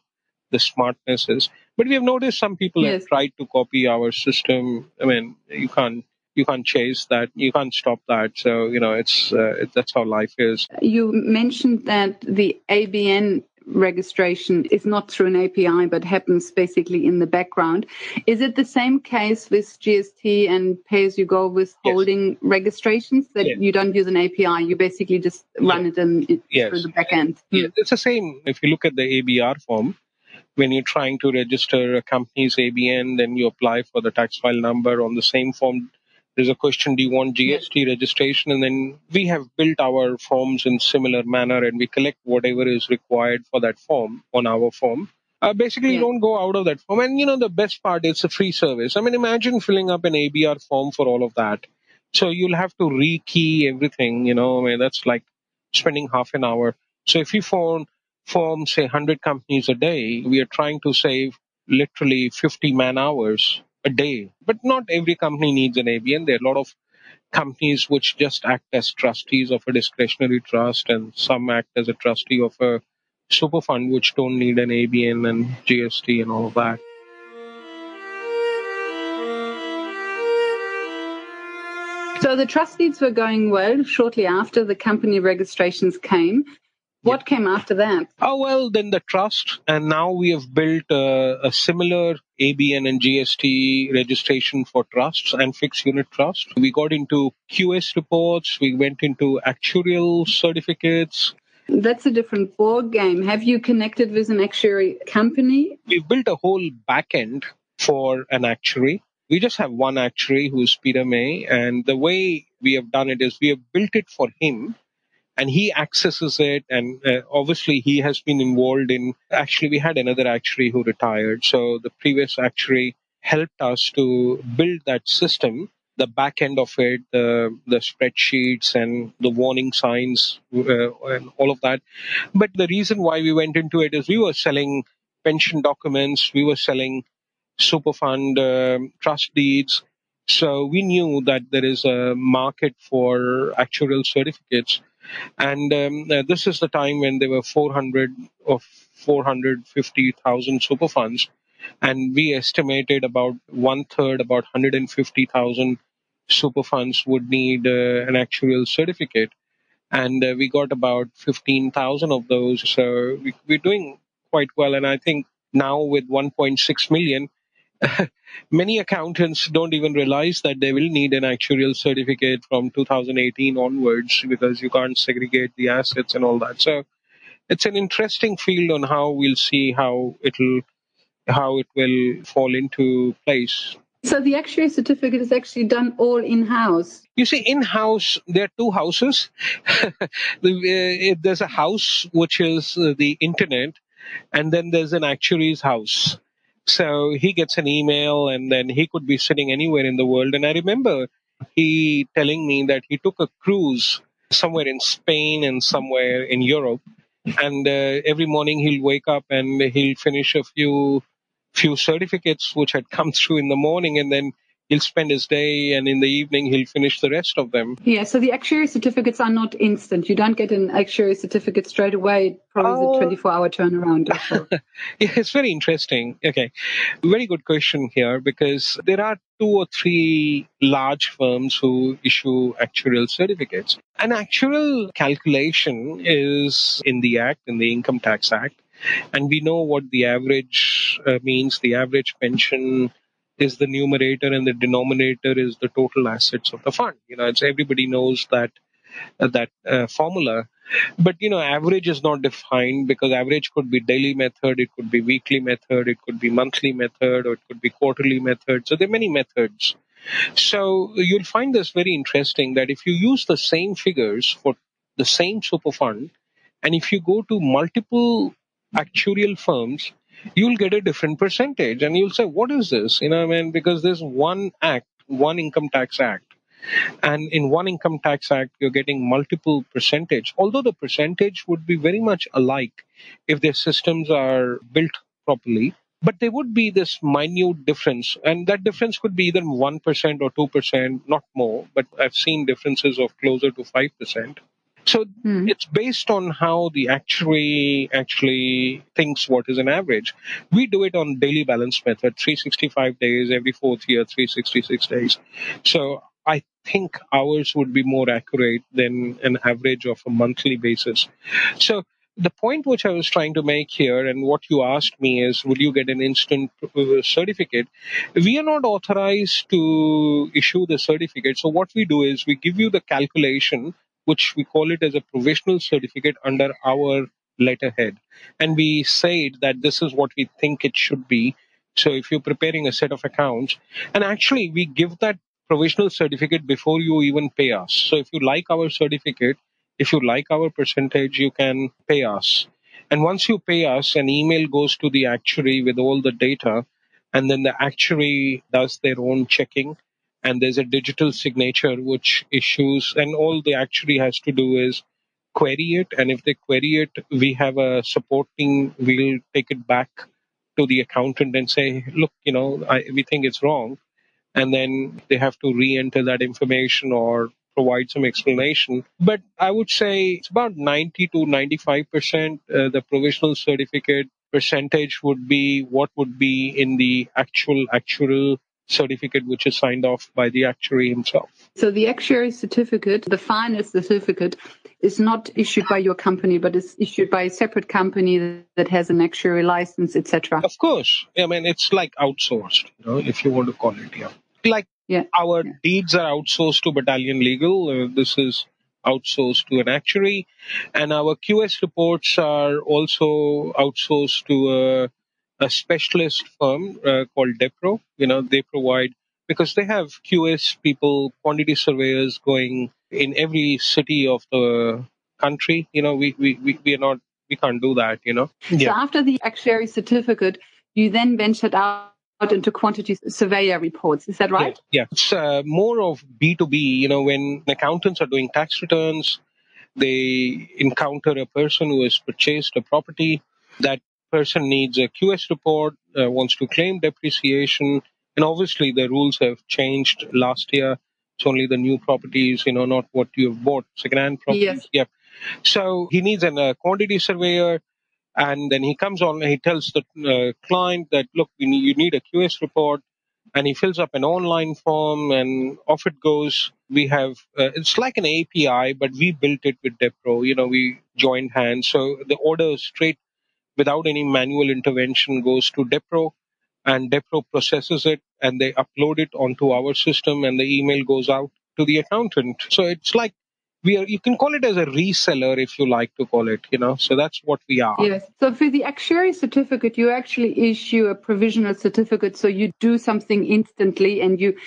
the smartness is. But we have noticed some people yes. have tried to copy our system. I mean, you can't you can't chase that. You can't stop that. So you know, it's uh, it, that's how life is. You mentioned that the ABN registration is not through an API but happens basically in the background. Is it the same case with GST and pay as you go with holding yes. registrations that yes. you don't use an API? You basically just run yes. it in, through the back end. Yeah, it's the same. If you look at the ABR form, when you're trying to register a company's ABN, then you apply for the tax file number on the same form. There's a question, do you want GST registration? And then we have built our forms in similar manner and we collect whatever is required for that form on our form. Uh, basically, yeah. you don't go out of that form. And you know, the best part, is a free service. I mean, imagine filling up an ABR form for all of that. So you'll have to rekey everything, you know, I mean, that's like spending half an hour. So if you phone form, say, 100 companies a day, we are trying to save literally 50 man hours a day. But not every company needs an ABN. There are a lot of companies which just act as trustees of a discretionary trust, and some act as a trustee of a super fund which don't need an ABN and GST and all of that. So the trustees were going well shortly after the company registrations came. What came after that? Oh, well, then the trust. And now we have built a, a similar ABN and GST registration for trusts and fixed unit trust. We got into QS reports. We went into actuarial certificates. That's a different ball game. Have you connected with an actuary company? We've built a whole backend for an actuary. We just have one actuary who's Peter May, and the way we have done it is we have built it for him and he accesses it and uh, obviously he has been involved in actually we had another actuary who retired. So the previous actuary helped us to build that system the back end of it the the spreadsheets and the warning signs uh, and all of that. But the reason why we went into it is we were selling pension documents we were selling super fund uh, trust deeds. So we knew that there is a market for actuarial certificates and um, uh, this is the time when there were 400 or 450,000 super funds. And we estimated about one third, about 150,000 super funds would need uh, an actual certificate. And uh, we got about 15,000 of those. So we, we're doing quite well. And I think now with 1.6 million, <laughs> many accountants don't even realize that they will need an actuarial certificate from 2018 onwards because you can't segregate the assets and all that. So it's an interesting field on how we'll see how it'll how it will fall into place. So the actuary certificate is actually done all in house. You see, in house there are two houses. <laughs> Uh, there's a house which is uh, the internet, and then there's an actuary's house. So he gets an email and then he could be sitting anywhere in the world. And I remember he telling me that he took a cruise somewhere in Spain and somewhere in Europe. And uh, every morning he'll wake up and he'll finish a few few certificates which had come <laughs> through in the morning and then he'll spend his day and in the evening he'll finish the rest of them. Yeah, so the actuary certificates are not instant. You don't get an actuary certificate straight away. Probably oh. a 24 hour turnaround. <laughs> yeah, it's very interesting. Okay. Very good question here because there are two or three large firms who issue actuarial certificates. An actuarial calculation is in the Act, in the Income Tax Act. And we know what the average uh, means. The average pension is the numerator and the denominator is the total assets of the fund. You know, it's everybody knows that uh, that uh, formula. But you know, average is not defined because average could be daily method, it could be weekly method, it could be monthly method, or it could be quarterly method. So there are many methods. So you'll find this very interesting that if you use the same figures for the same super fund, and if you go to multiple actuarial firms, you'll get a different percentage. And you'll say what is this? You know i mean? Because there's one act one income tax act. And in one income tax act you're getting multiple percentage. Although the percentage would be very much alike if their systems are built properly but there would be this minute difference. And that difference could be either 1% or 2% not more. But i've seen differences of closer to 5% so mm. it's based on how the actuary actually thinks what is an average. We do it on daily balance method, 365 days, every fourth year, 366 days. So I think ours would be more accurate than an average of a monthly basis. So the point which I was trying to make here, and what you asked me is, would you get an instant uh, certificate? We are not authorized to issue the certificate. So what we do is we give you the calculation which we call it as a provisional certificate under our letterhead. And we said that this is what we think it should be. So if you're preparing a set of accounts, and actually we give that provisional certificate before you even pay us. So if you like our certificate, if you like our percentage, you can pay us. And once you pay us, an email goes to the actuary with all the data, and then the actuary does their own checking and there's a digital signature which issues and all they actually has to do is query it. And if they query it we have a supporting we'll take it back to the accountant and say look you know I, we think it's wrong. And then they have to re-enter that information or provide some explanation. But i would say it's about 90 to 95 percent uh, the provisional certificate percentage would be what would be in the actual actual certificate which is signed off by the actuary himself. So the actuary certificate, the final certificate, is not issued by your company, but is issued by a separate company that has an actuary license, etc. Of course, I mean it's like outsourced, you know, if you want to call it, yeah. Like yeah. our yeah. deeds are outsourced to Battalion Legal. Uh, this is outsourced to an actuary, and our QS reports are also outsourced to a a specialist firm uh, called Depro. You know, they provide because they have QS people, quantity surveyors going in every city of the country. You know, we we, we, we are not we can't do that. You know. So after the actuary certificate, you then ventured out into quantity surveyor reports. Is that right? Yeah, yeah. it's uh, more of B two B. You know, when accountants are doing tax returns, they encounter a person who has purchased a property that person needs a QS report, uh, wants to claim depreciation, and obviously the rules have changed last year. It's only the new properties, you know, not what you have bought, second-hand properties. Yes. Yep. So he needs a uh, quantity surveyor, and then he comes on. He tells the uh, client that, look, need, you need a QS report, and he fills up an online form, and off it goes. We have uh, it's like an API, but we built it with Depro. You know, we joined hands, so the order is straight without any manual intervention goes to Depro and Depro processes it and they upload it onto our system and the email goes out to the accountant. So it's like we are, you can call it as a reseller if you like to call it, you know, so that's what we are. Yes. So for the actuary certificate, you actually issue a provisional certificate. So you do something instantly and you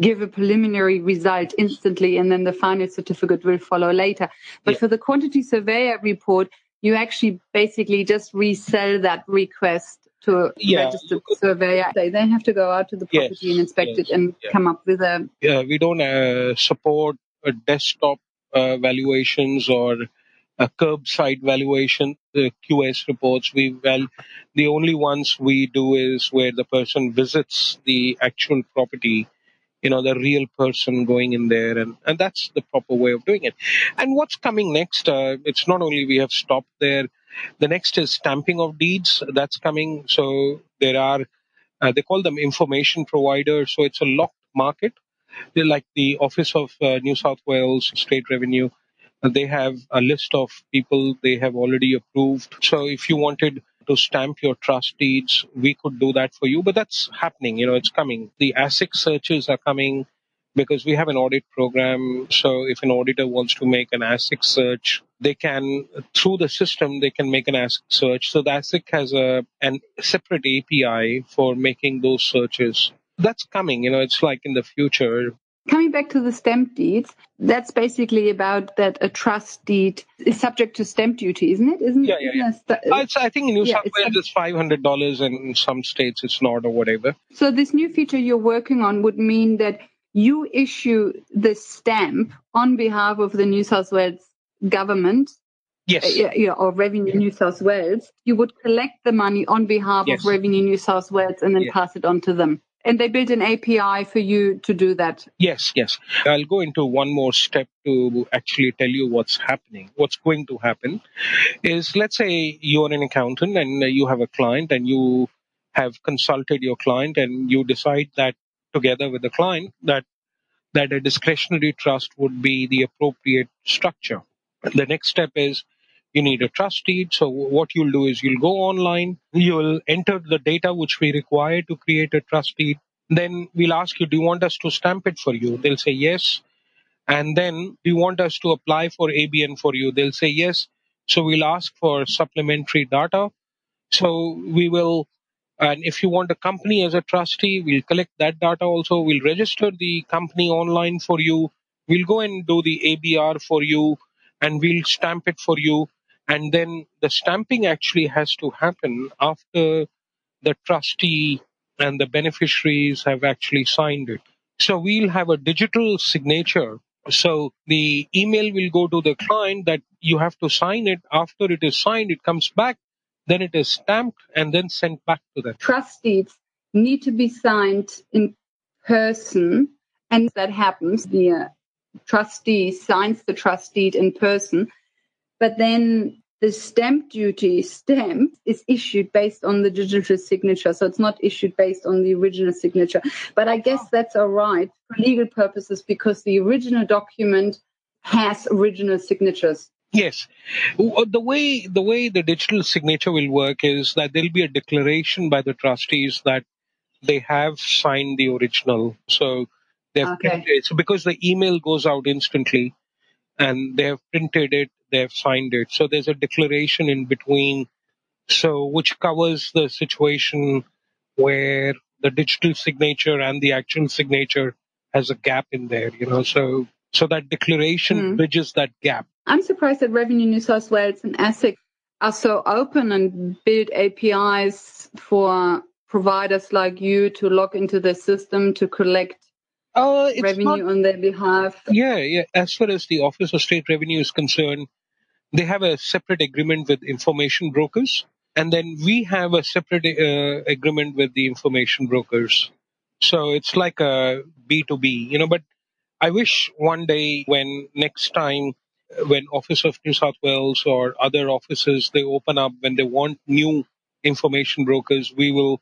give a preliminary result instantly and then the final certificate will follow later. But yeah. for the quantity surveyor report, you actually basically just resell that request to a yeah. registered surveyor. They then have to go out to the property yes, and inspect yes, it and yeah. come up with a. Yeah, we don't uh, support a desktop uh, valuations or a curbside valuation, the QS reports. We well, the only ones we do is where the person visits the actual property you know the real person going in there and and that's the proper way of doing it. And what's coming next uh, it's not only we have stopped there. The next is stamping of deeds that's coming. So there are uh, they call them information providers so it's a locked market. They're like the office of uh, new south wales state revenue. They have a list of people they have already approved. So if you wanted to stamp your trust deeds, we could do that for you. But that's happening, you know, it's coming. The ASIC searches are coming because we have an audit program. So if an auditor wants to make an ASIC search, they can, through the system, they can make an ASIC search. So the ASIC has a an separate API for making those searches. That's coming, you know, it's like in the future. Coming back to the stamp deeds, that's basically about that a trust deed is subject to stamp duty, isn't it? Isn't yeah, yeah, yeah. St- I think in New yeah, South Wales it's five hundred dollars, and in some states it's not, or whatever. So this new feature you're working on would mean that you issue the stamp on behalf of the New South Wales government. Yes. Uh, yeah, or Revenue New South Wales. You would collect the money on behalf yes. of Revenue New South Wales and then pass it on to them. And they built an API for you to do that. Yes, yes. I'll go into one more step to actually tell you what's happening. What's going to happen is let's say you're an accountant and you have a client and you have consulted your client and you decide that together with the client that that a discretionary trust would be the appropriate structure. The next step is you need a trust deed. So what you'll do is you'll go online, you'll enter the data which we require to create a trust deed. Then we'll ask you, do you want us to stamp it for you? They'll say yes. And then do you want us to apply for ABN for you? They'll say yes. So we'll ask for supplementary data. So we will, and if you want a company as a trustee, we'll collect that data also. We'll register the company online for you. We'll go and do the ABR for you and we'll stamp it for you and then the stamping actually has to happen after the trustee and the beneficiaries have actually signed it. So we'll have a digital signature. So the email will go to the client that you have to sign it. After it is signed, it comes back, then it is stamped and then sent back to the Trust deeds need to be signed in person. And that happens. The uh, trustee signs the trust deed in person but then the stamp duty stamp is issued based on the digital signature. So it's not issued based on the original signature. But I guess that's all right for legal purposes because the original document has original signatures. Yes, uh, the way the way the digital signature will work is that there'll be a declaration by the trustees that they have signed the original. So they've okay. so because the email goes out instantly, and they have printed it they've signed it. So there's a declaration in between, so which covers the situation where the digital signature and the actual signature has a gap in there, you know. So so that declaration mm. bridges that gap. I'm surprised that Revenue New South Wales and ASIC are so open and build APIs for providers like you to log into the system to collect uh, revenue not, on their behalf. Yeah, yeah. As far as the Office of State Revenue is concerned, they have a separate agreement with information brokers and then we have a separate uh, agreement with the information brokers so it's like a b2b you know but i wish one day when next time when office of new south wales or other offices they open up when they want new information brokers we will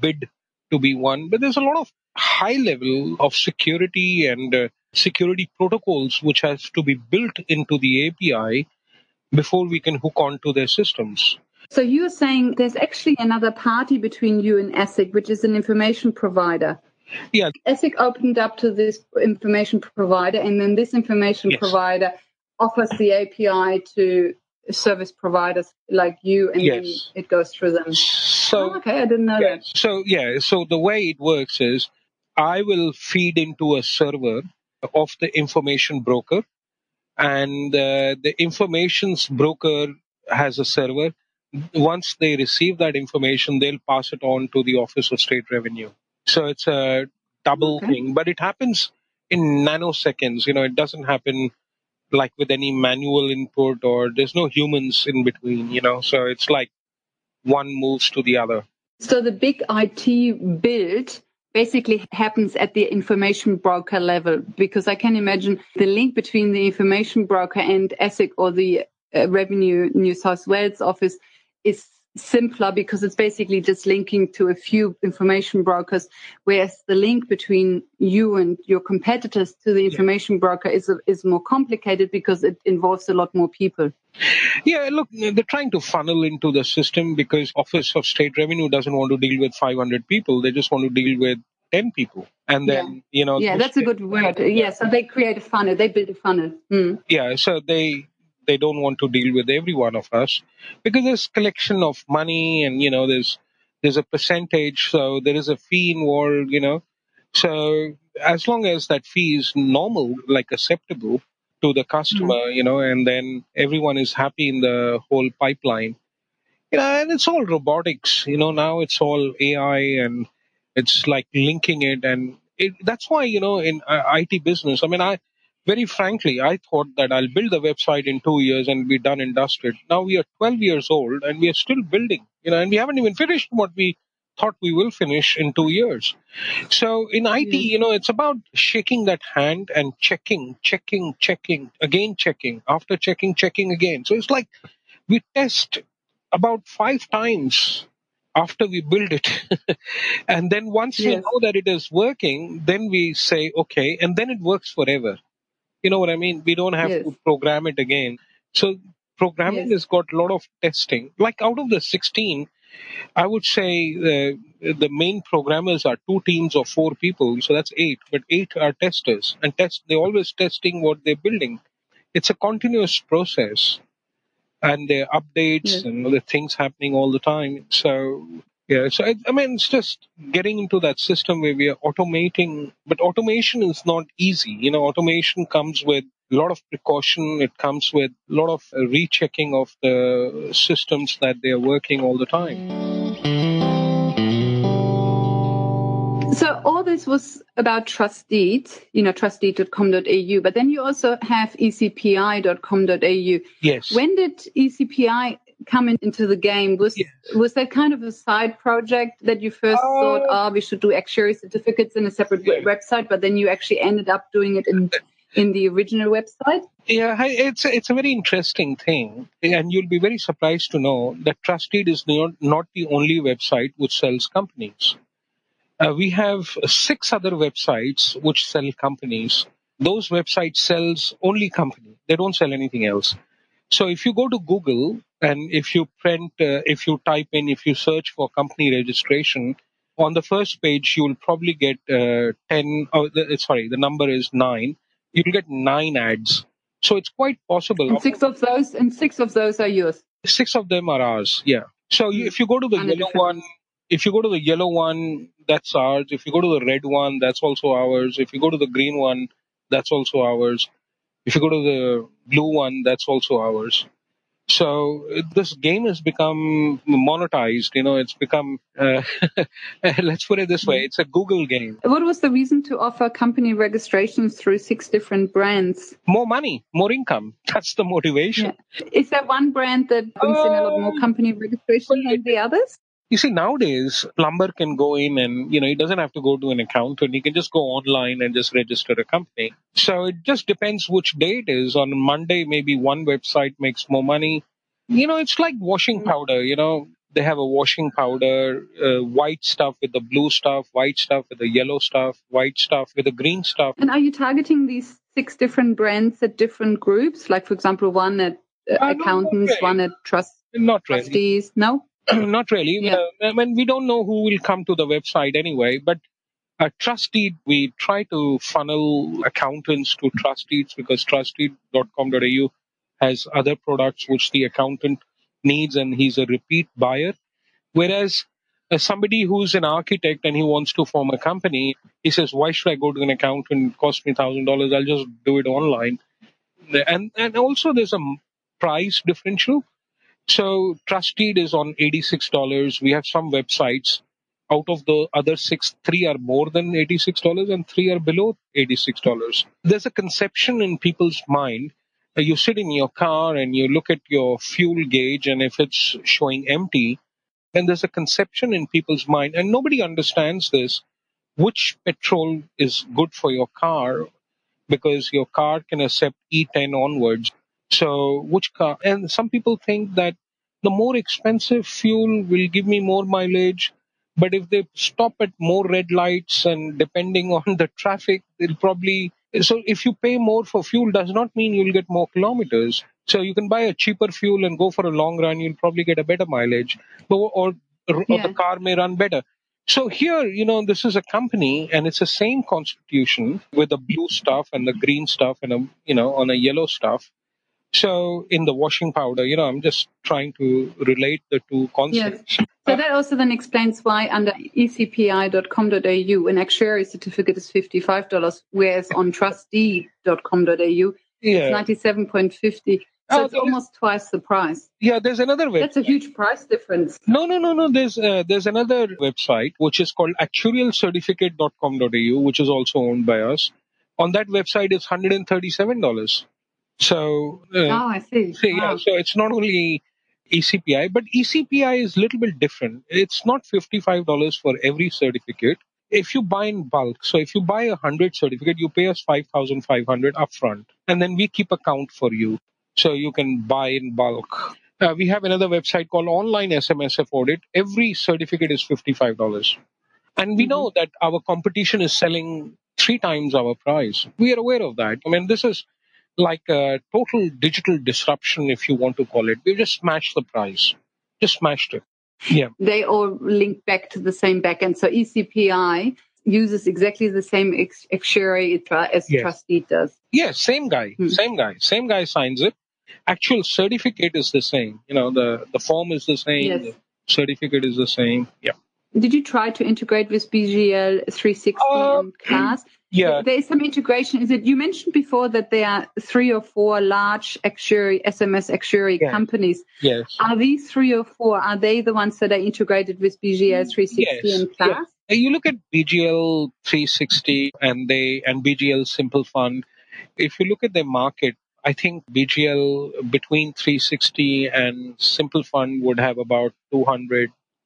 bid to be one but there's a lot of high level of security and uh, security protocols which has to be built into the api before we can hook onto their systems. So you're saying there's actually another party between you and ASIC, which is an information provider. Yeah. ASIC opened up to this information provider, and then this information yes. provider offers the API to service providers like you, and yes. then it goes through them. So oh, okay, I didn't know yeah, that. So yeah, so the way it works is I will feed into a server of the information broker and uh, the informations broker has a server. Once they receive that information, they'll pass it on to the Office of State Revenue. So it's a double okay. thing, but it happens in nanoseconds. You know, it doesn't happen like with any manual input or there's no humans in between, you know, so it's like one moves to the other. So the big IT build basically happens at the information broker level because I can imagine the link between the information broker and ASIC or the uh, Revenue New South Wales office is simpler because it's basically just linking to a few information brokers, whereas the link between you and your competitors to the information yeah. broker is is more complicated because it involves a lot more people. Yeah, look, they're trying to funnel into the system because Office of State Revenue doesn't want to deal with 500 people; they just want to deal with 10 people and then yeah. you know yeah that's a good word yeah so they create a funnel they build a funnel mm. yeah so they they don't want to deal with every one of us because there's collection of money and you know there's there's a percentage. So there is a fee involved you know. So as long as that fee is normal like acceptable to the customer mm-hmm. you know and then everyone is happy in the whole pipeline. You know and it's all robotics you know now it's all ai and it's like linking it and it, that's why you know in uh, it business i mean i very frankly, I thought that I'll build the website in two years and be done and dusted. Now we are 12 years old and we are still building, you know, and we haven't even finished what we thought we will finish in two years. So in IT, hmm. you know, it's about shaking that hand and checking, checking, checking, again checking, after checking, checking again. So it's like we test about five times after we build it. <laughs> and then once yes. we know that it is working, then we say, okay, and then it works forever. You know what I mean? We don't have yes. to program it again. So programming yes. has got a lot of testing. Like out of the 16, I would say uh, the main programmers are two teams of four people, so that's eight. But eight are testers, and test they're always testing what they're building. It's a continuous process, and there are updates yes. and other things happening all the time. So yeah, so I, I, mean, it's just getting into that system where we are automating, but automation is not easy. You know, automation comes with a lot of precaution. It comes with a lot of rechecking of the systems that they are working all the time. So all this was about Trustdeed, you know, trustdeed.com.au, but then you also have ecpi.com.au. Yes. When did ECPI coming into the game was yes. was that kind of a side project that you first uh, thought oh we should do actuary certificates in a separate yeah. website but then you actually ended up doing it in in the original website? Yeah it's a, it's a very interesting thing and you'll be very surprised to know that Trustdeed is not, not the only website which sells companies. Uh, we have six other websites which sell companies. Those websites sells only company. They don't sell anything else so if you go to Google and if you print, uh, if you type in, if you search for company registration, on the first page you'll probably get uh, 10, oh, the, sorry, the number is 9. You'll get 9 ads. So it's quite possible. And six of those, and six of those are yours. Six of them are ours, yeah. So you, if you go to the yellow one, if you go to the yellow one, that's ours. If you go to the red one, that's also ours. If you go to the green one, that's also ours. If you go to the blue one, that's also ours. So this game has become monetized. You know, it's become, uh, <laughs> let's put it this way, it's a Google game. What was the reason to offer company registrations through six different brands? More money, more income. <laughs> That's the motivation. Yeah. Is there one brand that brings uh, in a lot more uh, company registration than the others? You see, nowadays, plumber can go in and, you know, he doesn't have to go to an accountant. He can just go online and just register a company. So it just depends which day it is. On Monday, maybe one website makes more money. You know, it's like washing mm. powder, you know, they have a washing powder, uh, white stuff with the blue stuff, white stuff with the yellow stuff, white stuff with the green stuff. And are you targeting these six different brands at different groups? Like, for example, one at uh, uh, accountants, one at trust, not really. trustees? No? <clears throat> not really. Yeah. Uh, I mean, we don't know who will come to the website anyway, but uh, Trustdeed, we try to funnel accountants to Trustdeeds because trustdeed.com.au has other products which the accountant needs and he's a repeat buyer. Whereas uh, somebody who's an architect and he wants to form a company, he says, why should I go to an accountant? It cost me $1,000. I'll just do it online. And, and also there's a price differential. So Trustdeed is on $86. We have some websites. Out of the other six, three are more than $86 and three are below $86. There's a conception in people's mind. Uh, you sit in your car and you look at your fuel gauge, and if it's showing empty, then there's a conception in people's mind, and nobody understands this, which petrol is good for your car because your car can accept E10 onwards. So which car? And some people think that the more expensive fuel will give me more mileage. But if they stop at more red lights and depending <laughs> on the traffic, they'll probably. So if you pay more for fuel, does not mean you'll get more kilometers. So you can buy a cheaper fuel and go for a long run. You'll probably get a better mileage, or, or, or the car may run better. So here, you know, this is a company and it's the same constitution with the blue stuff and the green stuff and a, you know, on a yellow stuff. So in the washing powder, you know, I'm just trying to relate the two concepts. Yes. So that also then explains why under ecpi.com.au an actuary certificate is $55, whereas on trustdeed.com.au it's Yeah. 97.50. So Oh, it's almost twice the price. Yeah, there's another website. That's a huge price difference. No, no, no, no. There's uh, there's another website which is called actuarialcertificate.com.au, which is also owned by us. On that website, it's hundred and thirty-seven dollars. So, uh, Oh, I see. so, yeah, so it's not only ECPI, but ECPI is a little bit different. It's not fifty-five dollars for every certificate. If you buy in bulk, so if you buy a hundred certificate, you pay us five thousand five hundred upfront, and then we keep account for you, so you can buy in bulk. Uh, we have another website called Online SMSF Audit. Every certificate is fifty-five dollars, and we Mhm. know that our competition is selling three times our price. We are aware of that. I mean, this is like a total digital disruption, if you want to call it. We just smashed the price, just smashed it. Yeah, They all link back to the same backend. So ECPI uses exactly the same actuary as Yes. Trustdeed does. yeah, same guy, Hmm. same guy, same guy signs it. Actual certificate is the same. You know, the the form is the same. Yes. The certificate is the same. Yeah, Did you try to integrate with BGL 360 Uh, and <clears throat> Class? yeah. There is some integration. Is it you mentioned before that there are three or four large actuary SMS actuary Yeah. companies? Yes. Are these three or four? Are they the ones that are integrated with BGL 360 Yes, and Class? Uh, You look at BGL 360 and they and BGL Simple Fund. If you look at their market, I think BGL between 360 and Simple Fund would have about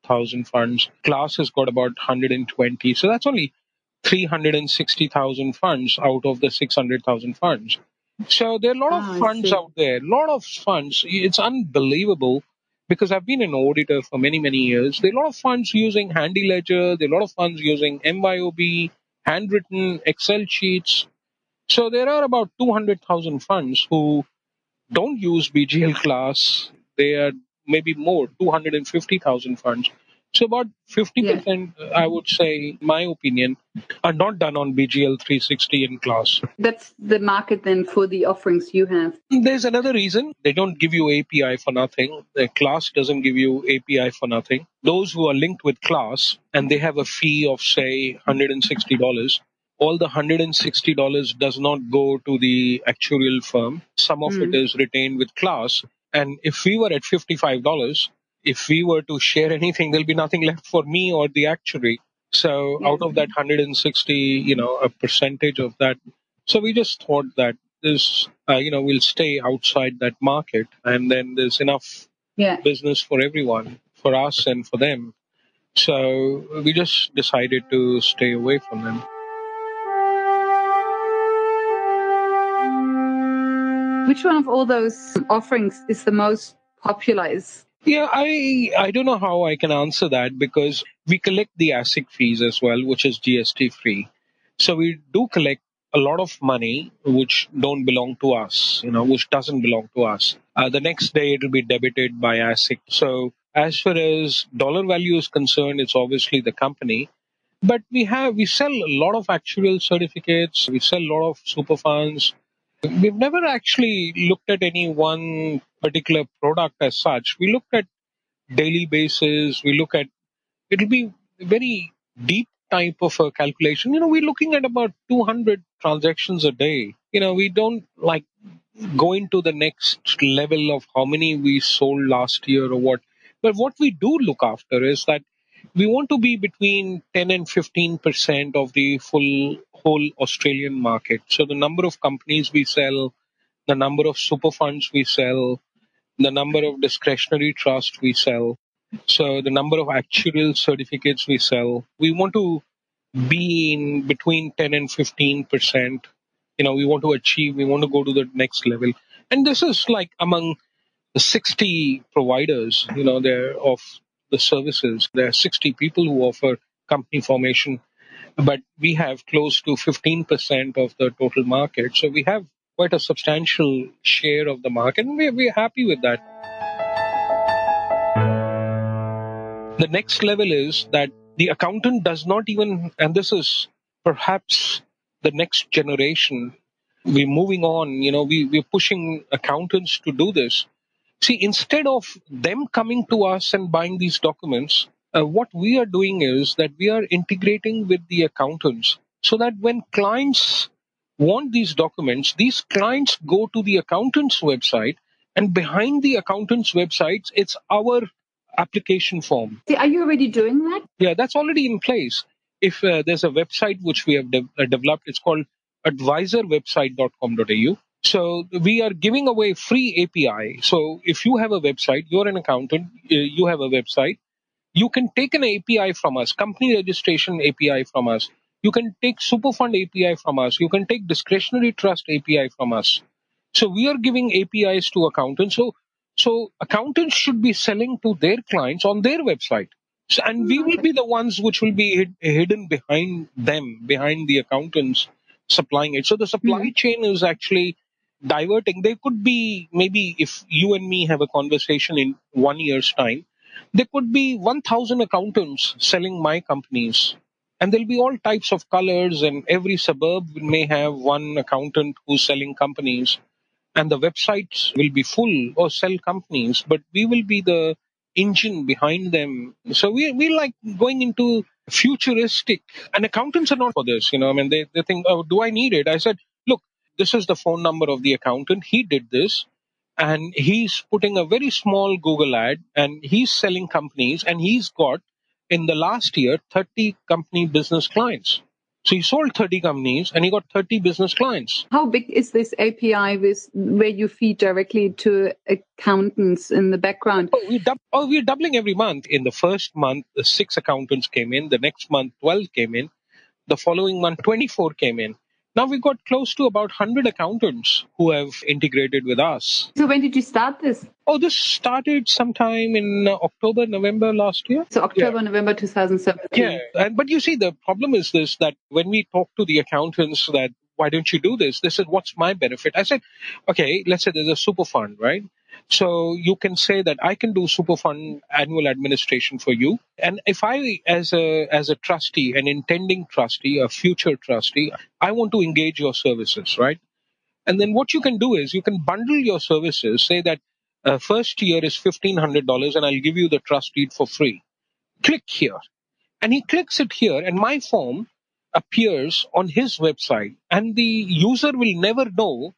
200,000 funds. Class has got about 120. So that's only 360,000 funds out of the 600,000 funds. So there are a lot of ah, funds out there, a lot of funds. It's unbelievable because I've been an auditor for many, many years. There are a lot of funds using HandiLedger, there are a lot of funds using MYOB, handwritten Excel sheets. So there are about 200,000 funds who don't use BGL Class. They are maybe more, 250,000 funds. So about 50%, I would say, my opinion, are not done on BGL 360 in Class. That's the market then for the offerings you have. There's another reason. They don't give you API for nothing. The Class doesn't give you API for nothing. Those who are linked with Class and they have a fee of say $160, all the $160 does not go to the actuarial firm. Some of Mm. it is retained with Class. And if we were at $55, if we were to share anything, there'll be nothing left for me or the actuary. So Yeah. out of that 160, you know, a percentage of that. So we just thought that this, uh, you know, we'll stay outside that market and then there's enough Yeah. business for everyone, for us and for them. So we just decided to stay away from them. Which one of all those offerings is the most popular? Is Yeah, I I don't know how I can answer that because we collect the ASIC fees as well, which is GST free. So we do collect a lot of money which don't belong to us, you know, which doesn't belong to us. Uh, the next day it will be debited by ASIC. So as far as dollar value is concerned, it's obviously the company. But we have we sell a lot of actuarial certificates. We sell a lot of super funds. We've never actually looked at any one particular product as such. We look at daily basis. We look at it'll be a very deep type of a calculation. You know, we're looking at about 200 transactions a day. You know, we don't like go into the next level of how many we sold last year or what. But what we do look after is that we want to be between 10 and 15 percent of the full whole Australian market. So the number of companies we sell, the number of super funds we sell, the number of discretionary trust we sell, so the number of actuarial certificates we sell. We want to be in between 10 and 15 percent. You know, we want to achieve, we want to go to the next level. And this is like among the 60 providers, you know, there of the services. There are 60 people who offer company formation, but we have close to 15% of the total market. So we have quite a substantial share of the market, and we're, we're happy with that. The next level is that the accountant does not even, and this is perhaps the next generation. We're moving on, you know, we, we're pushing accountants to do this. See, instead of them coming to us and buying these documents, uh, what we are doing is that we are integrating with the accountants so that when clients want these documents, these clients go to the accountant's website, and behind the accountant's websites, it's our application form. Are you already doing that? Yeah, that's already in place. If uh, there's a website which we have de- uh, developed, it's called advisorwebsite.com.au. So we are giving away free API. So if you have a website, you're an accountant, uh, you have a website, you can take an API from us, company registration API from us. You can take Superfund API from us. You can take discretionary trust API from us. So we are giving APIs to accountants. So so accountants should be selling to their clients on their website. So, and we will be the ones which will be hid, hidden behind them, behind the accountants supplying it. So the supply mm-hmm. chain is actually diverting. There could be maybe if you and me have a conversation in one year's time, there could be 1,000 accountants selling my companies. And there'll be all types of colors, and every suburb may have one accountant who's selling companies and the websites will be full or sell companies, but we will be the engine behind them. So we we like going into futuristic and accountants are not for this, you know. I mean they, they think, oh, do I need it? I said, this is the phone number of the accountant. He did this and he's putting a very small Google ad and he's selling companies and he's got in the last year 30 company business clients. So he sold 30 companies and he got 30 business clients. How big is this API with where you feed directly to accountants in the background? Oh, we dub- oh, we're doubling every month. In the first month, six accountants came in. The next month, 12 came in. The following month, 24 came in. Now we've got close to about 100 accountants who have integrated with us. So when did you start this? Oh, this started sometime in uh, October, November last year. So October, yeah. November 2017. Yeah, and but you see, the problem is this: that when we talk to the accountants, that why don't you do this? They said, "What's my benefit?" I said, "Okay, let's say there's a super fund, right? So you can say that I can do super fund annual administration for you. And if I, as a, as a trustee, an intending trustee, a future trustee, I want to engage your services, right? And then what you can do is you can bundle your services, say that uh, first year is $1,500 and I'll give you the trust deed for free. Click here. And he clicks it here and my form appears on his website and the user will never know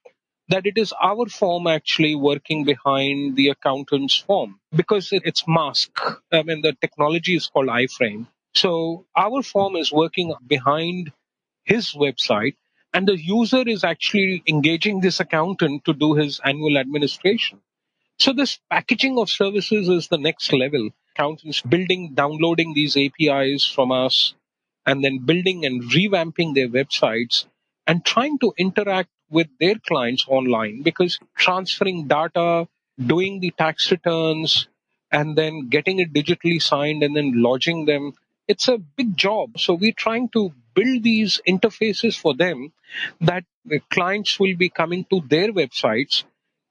that it is our form actually working behind the accountant's form because it's mask. I mean, the technology is called iframe. So our form is working behind his website and the user is actually engaging this accountant to do his annual administration. So this packaging of services is the next level. Accountants building, downloading these APIs from us and then building and revamping their websites and trying to interact with their clients online because transferring data, doing the tax returns, and then getting it digitally signed and then lodging them, it's a big job. So we're trying to build these interfaces for them that the clients will be coming to their websites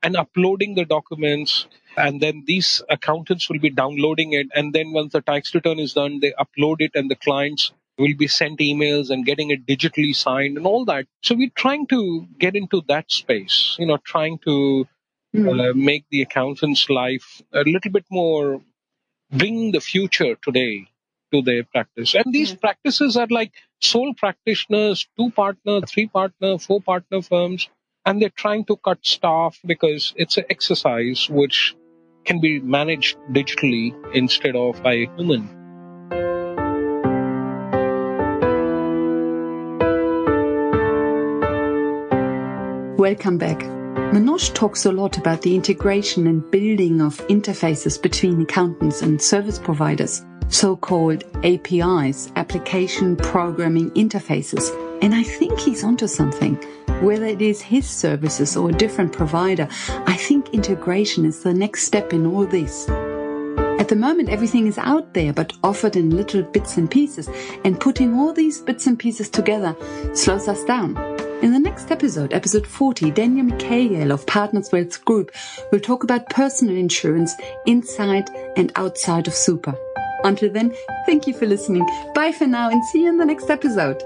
and uploading the documents and then these accountants will be downloading it and then once the tax return is done they upload it and the clients will be sent emails and getting it digitally signed and all that. So we're trying to get into that space, you know, trying to mm. uh, make the accountant's life a little bit more, bring the future today to their practice. And these practices are like sole practitioners, two partner, three partner, four partner firms, and they're trying to cut staff because it's an exercise which can be managed digitally instead of by a human. Welcome back. Manoj talks a lot about the integration and building of interfaces between accountants and service providers, so-called APIs, application programming interfaces. And I think he's onto something. Whether it is his services or a different provider, I think integration is the next step in all this. At the moment, everything is out there, but offered in little bits and pieces, and putting all these bits and pieces together slows us down. In the next episode, episode 40, Daniel Mikhail of Partners Wealth Group will talk about personal insurance inside and outside of super. Until then, thank you for listening. Bye for now and see you in the next episode.